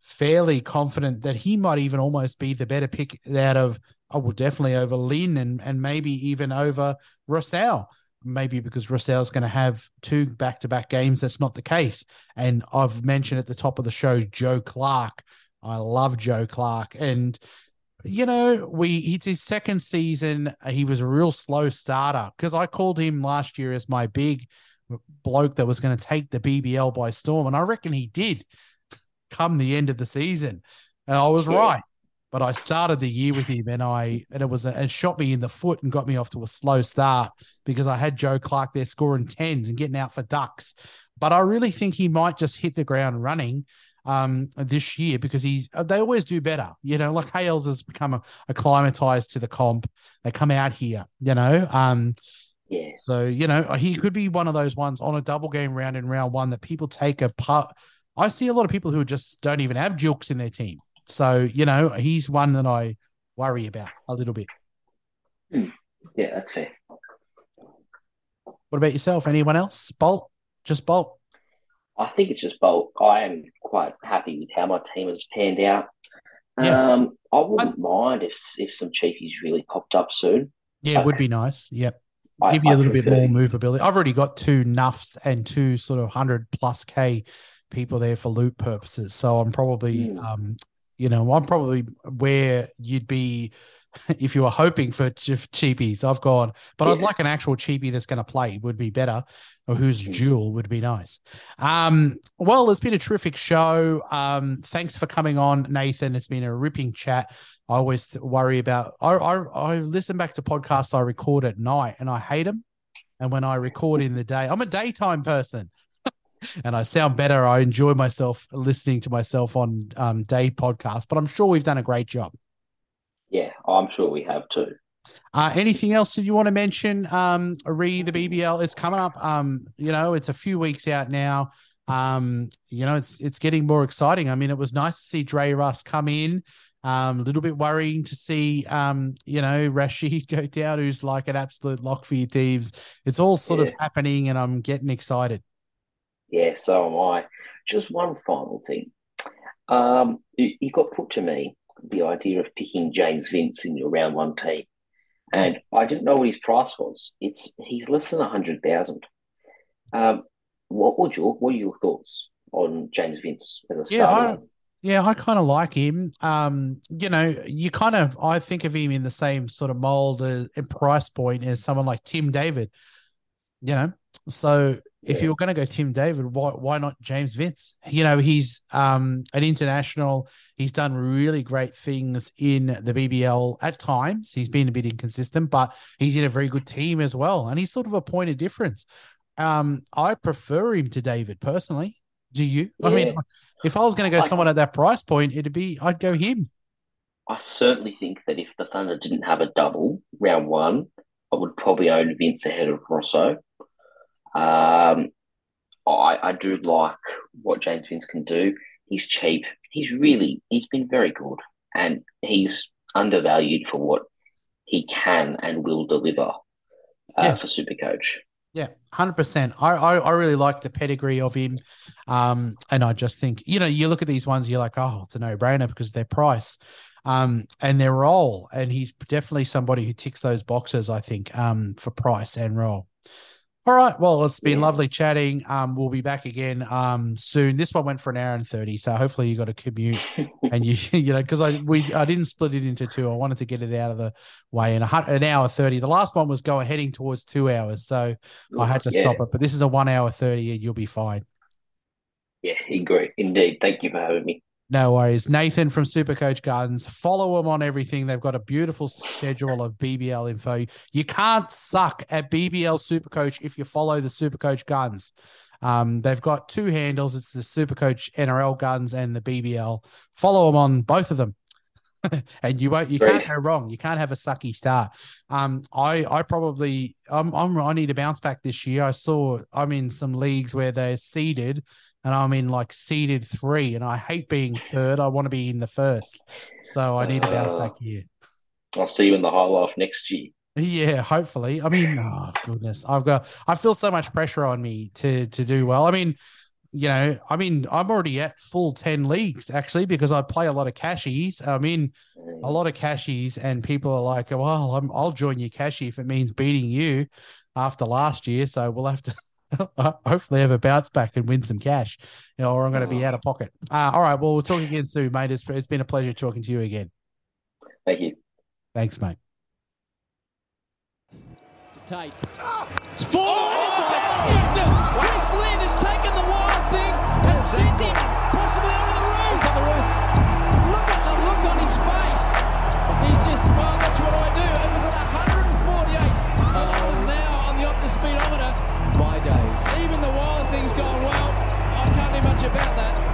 fairly confident that he might even almost be the better pick out of. I will definitely over Lynn and and maybe even over Rossouw. Maybe because Rossouw's going to have two back to back games. That's not the case. And I've mentioned at the top of the show Joe Clarke. I love Joe Clarke and you know, we it's his second season. Uh, he was a real slow starter because I called him last year as my big bloke that was going to take the BBL by storm, and I reckon he did. *laughs* Come the end of the season, and I was Yeah. right. But I started the year with him, and I and it was a, and shot me in the foot and got me off to a slow start because I had Joe Clarke there scoring tens and getting out for ducks. But I really think he might just hit the ground running um this year because he's they always do better. You know, like Hales has become acclimatized to the comp. They come out here, you know. Um Yeah, so, you know, he could be one of those ones on a double game round in round one that people take apart. I see a lot of people who just don't even have jukes in their team. So, you know, he's one that I worry about a little bit. yeah, that's fair. What about yourself? Anyone else? Boult? Just Boult? I think it's just Boult. I am quite happy with how my team has panned out. Yeah. Um, I wouldn't mind if if some cheapies really popped up soon. Yeah, it would be nice. Yep. I- Give you I a little bit more movability. I've already got two nuffs and two sort of hundred plus K people there for loot purposes. So I'm probably Mm. um you know, I'm probably where you'd be *laughs* if you were hoping for ch- cheapies. I've gone, but I'd like an actual cheapie that's going to play would be better, or whose jewel would be nice. Um, well, it's been a terrific show. Um, thanks for coming on, Nathan. It's been a ripping chat. I always worry about. I, I I listen back to podcasts I record at night, and I hate them. And when I record in the day, I'm a daytime person *laughs* and I sound better. I enjoy myself listening to myself on um, day podcasts, but I'm sure we've done a great job. Yeah, I'm sure we have too. Uh, anything else that you want to mention? Um, re the BBL is coming up. Um, you know, it's a few weeks out now. Um, you know, it's it's getting more exciting. I mean, it was nice to see Dre Russ come in. Um, a little bit worrying to see, um, you know, Rashid *laughs* go down, who's like an absolute lock for your teams. It's all sort of happening, and I'm getting excited. Yeah, so am I. Just one final thing. Um, it got put to me the idea of picking James Vince in your round one team, and I didn't know what his price was. It's he's less than a hundred thousand. Um, what would your what are your thoughts on James Vince as a Yeah, starter? I- Yeah, I kind of like him. Um, you know, you kind of I think of him in the same sort of mold uh, and price point as someone like Tim David. You know, so if Yeah. you were going to go Tim David, why why not James Vince? You know, he's um an international. He's done really great things in the BBL at times. He's been a bit inconsistent, but he's in a very good team as well, and he's sort of a point of difference. Um, I prefer him to David personally. Do you? I mean, if I was going to go someone at that price point, it'd be I'd go him. I certainly think that if the Thunder didn't have a double round one, I would probably own Vince ahead of Rosso. Um, I, I do like what James Vince can do. He's cheap. He's really he's been very good, and he's undervalued for what he can and will deliver uh, Yeah. for Supercoach. Yeah, hundred percent. I, I I really like the pedigree of him, um, and I just think you know you look at these ones, you're like, oh, it's a no brainer because of their price, um, and their role, and he's definitely somebody who ticks those boxes. I think, um, for price and role. All right, well, it's been Yeah. lovely chatting. Um, we'll be back again um soon. This one went for an hour and thirty, so hopefully you got a commute *laughs* and you *laughs* you know because I we I didn't split it into two. I wanted to get it out of the way in a, an hour thirty. The last one was going heading towards two hours, so I had to yeah, stop it. But this is a one hour thirty, and you'll be fine. Yeah, agree. Indeed. Thank you for having me. No worries. Nathan from Supercoach Gardens. Follow them on everything. They've got a beautiful schedule of BBL info. You can't suck at BBL Supercoach if you follow the Supercoach Guns. Um, they've got two handles. It's the Supercoach NRL Guns and the BBL. Follow them on both of them. *laughs* and you won't you Great. can't go wrong. You can't have a sucky start. Um, I I probably I'm I'm I need to bounce back this year. I saw I'm in some leagues where they're seeded and I'm in like seeded three, and I hate being third. I want to be in the first, so I need to bounce back here. I'll see you in the high life next year. Yeah, hopefully. I mean, *laughs* oh goodness, I've got I feel so much pressure on me to to do well. I mean, you know, I mean, I'm already at full ten leagues actually because I play a lot of cashies. I'm in a lot of cashies, and people are like, "Well, I'm, I'll join you cashy if it means beating you after last year." So we'll have to *laughs* hopefully ever bounce back and win some cash, you know, or I'm going to be oh. out of pocket. Uh, all right. Well, we'll talk again soon, mate. It's, it's been a pleasure talking to you again. Thank you. Thanks, mate. Tate. Oh, it's four. Oh, oh, sickness. Chris Lynn has taken the wild thing and That's sent him possibly over the roof. Over the roof. Look at the look on his face. He's just, well, that's what I do. Even the wild things gone well. I can't do much about that.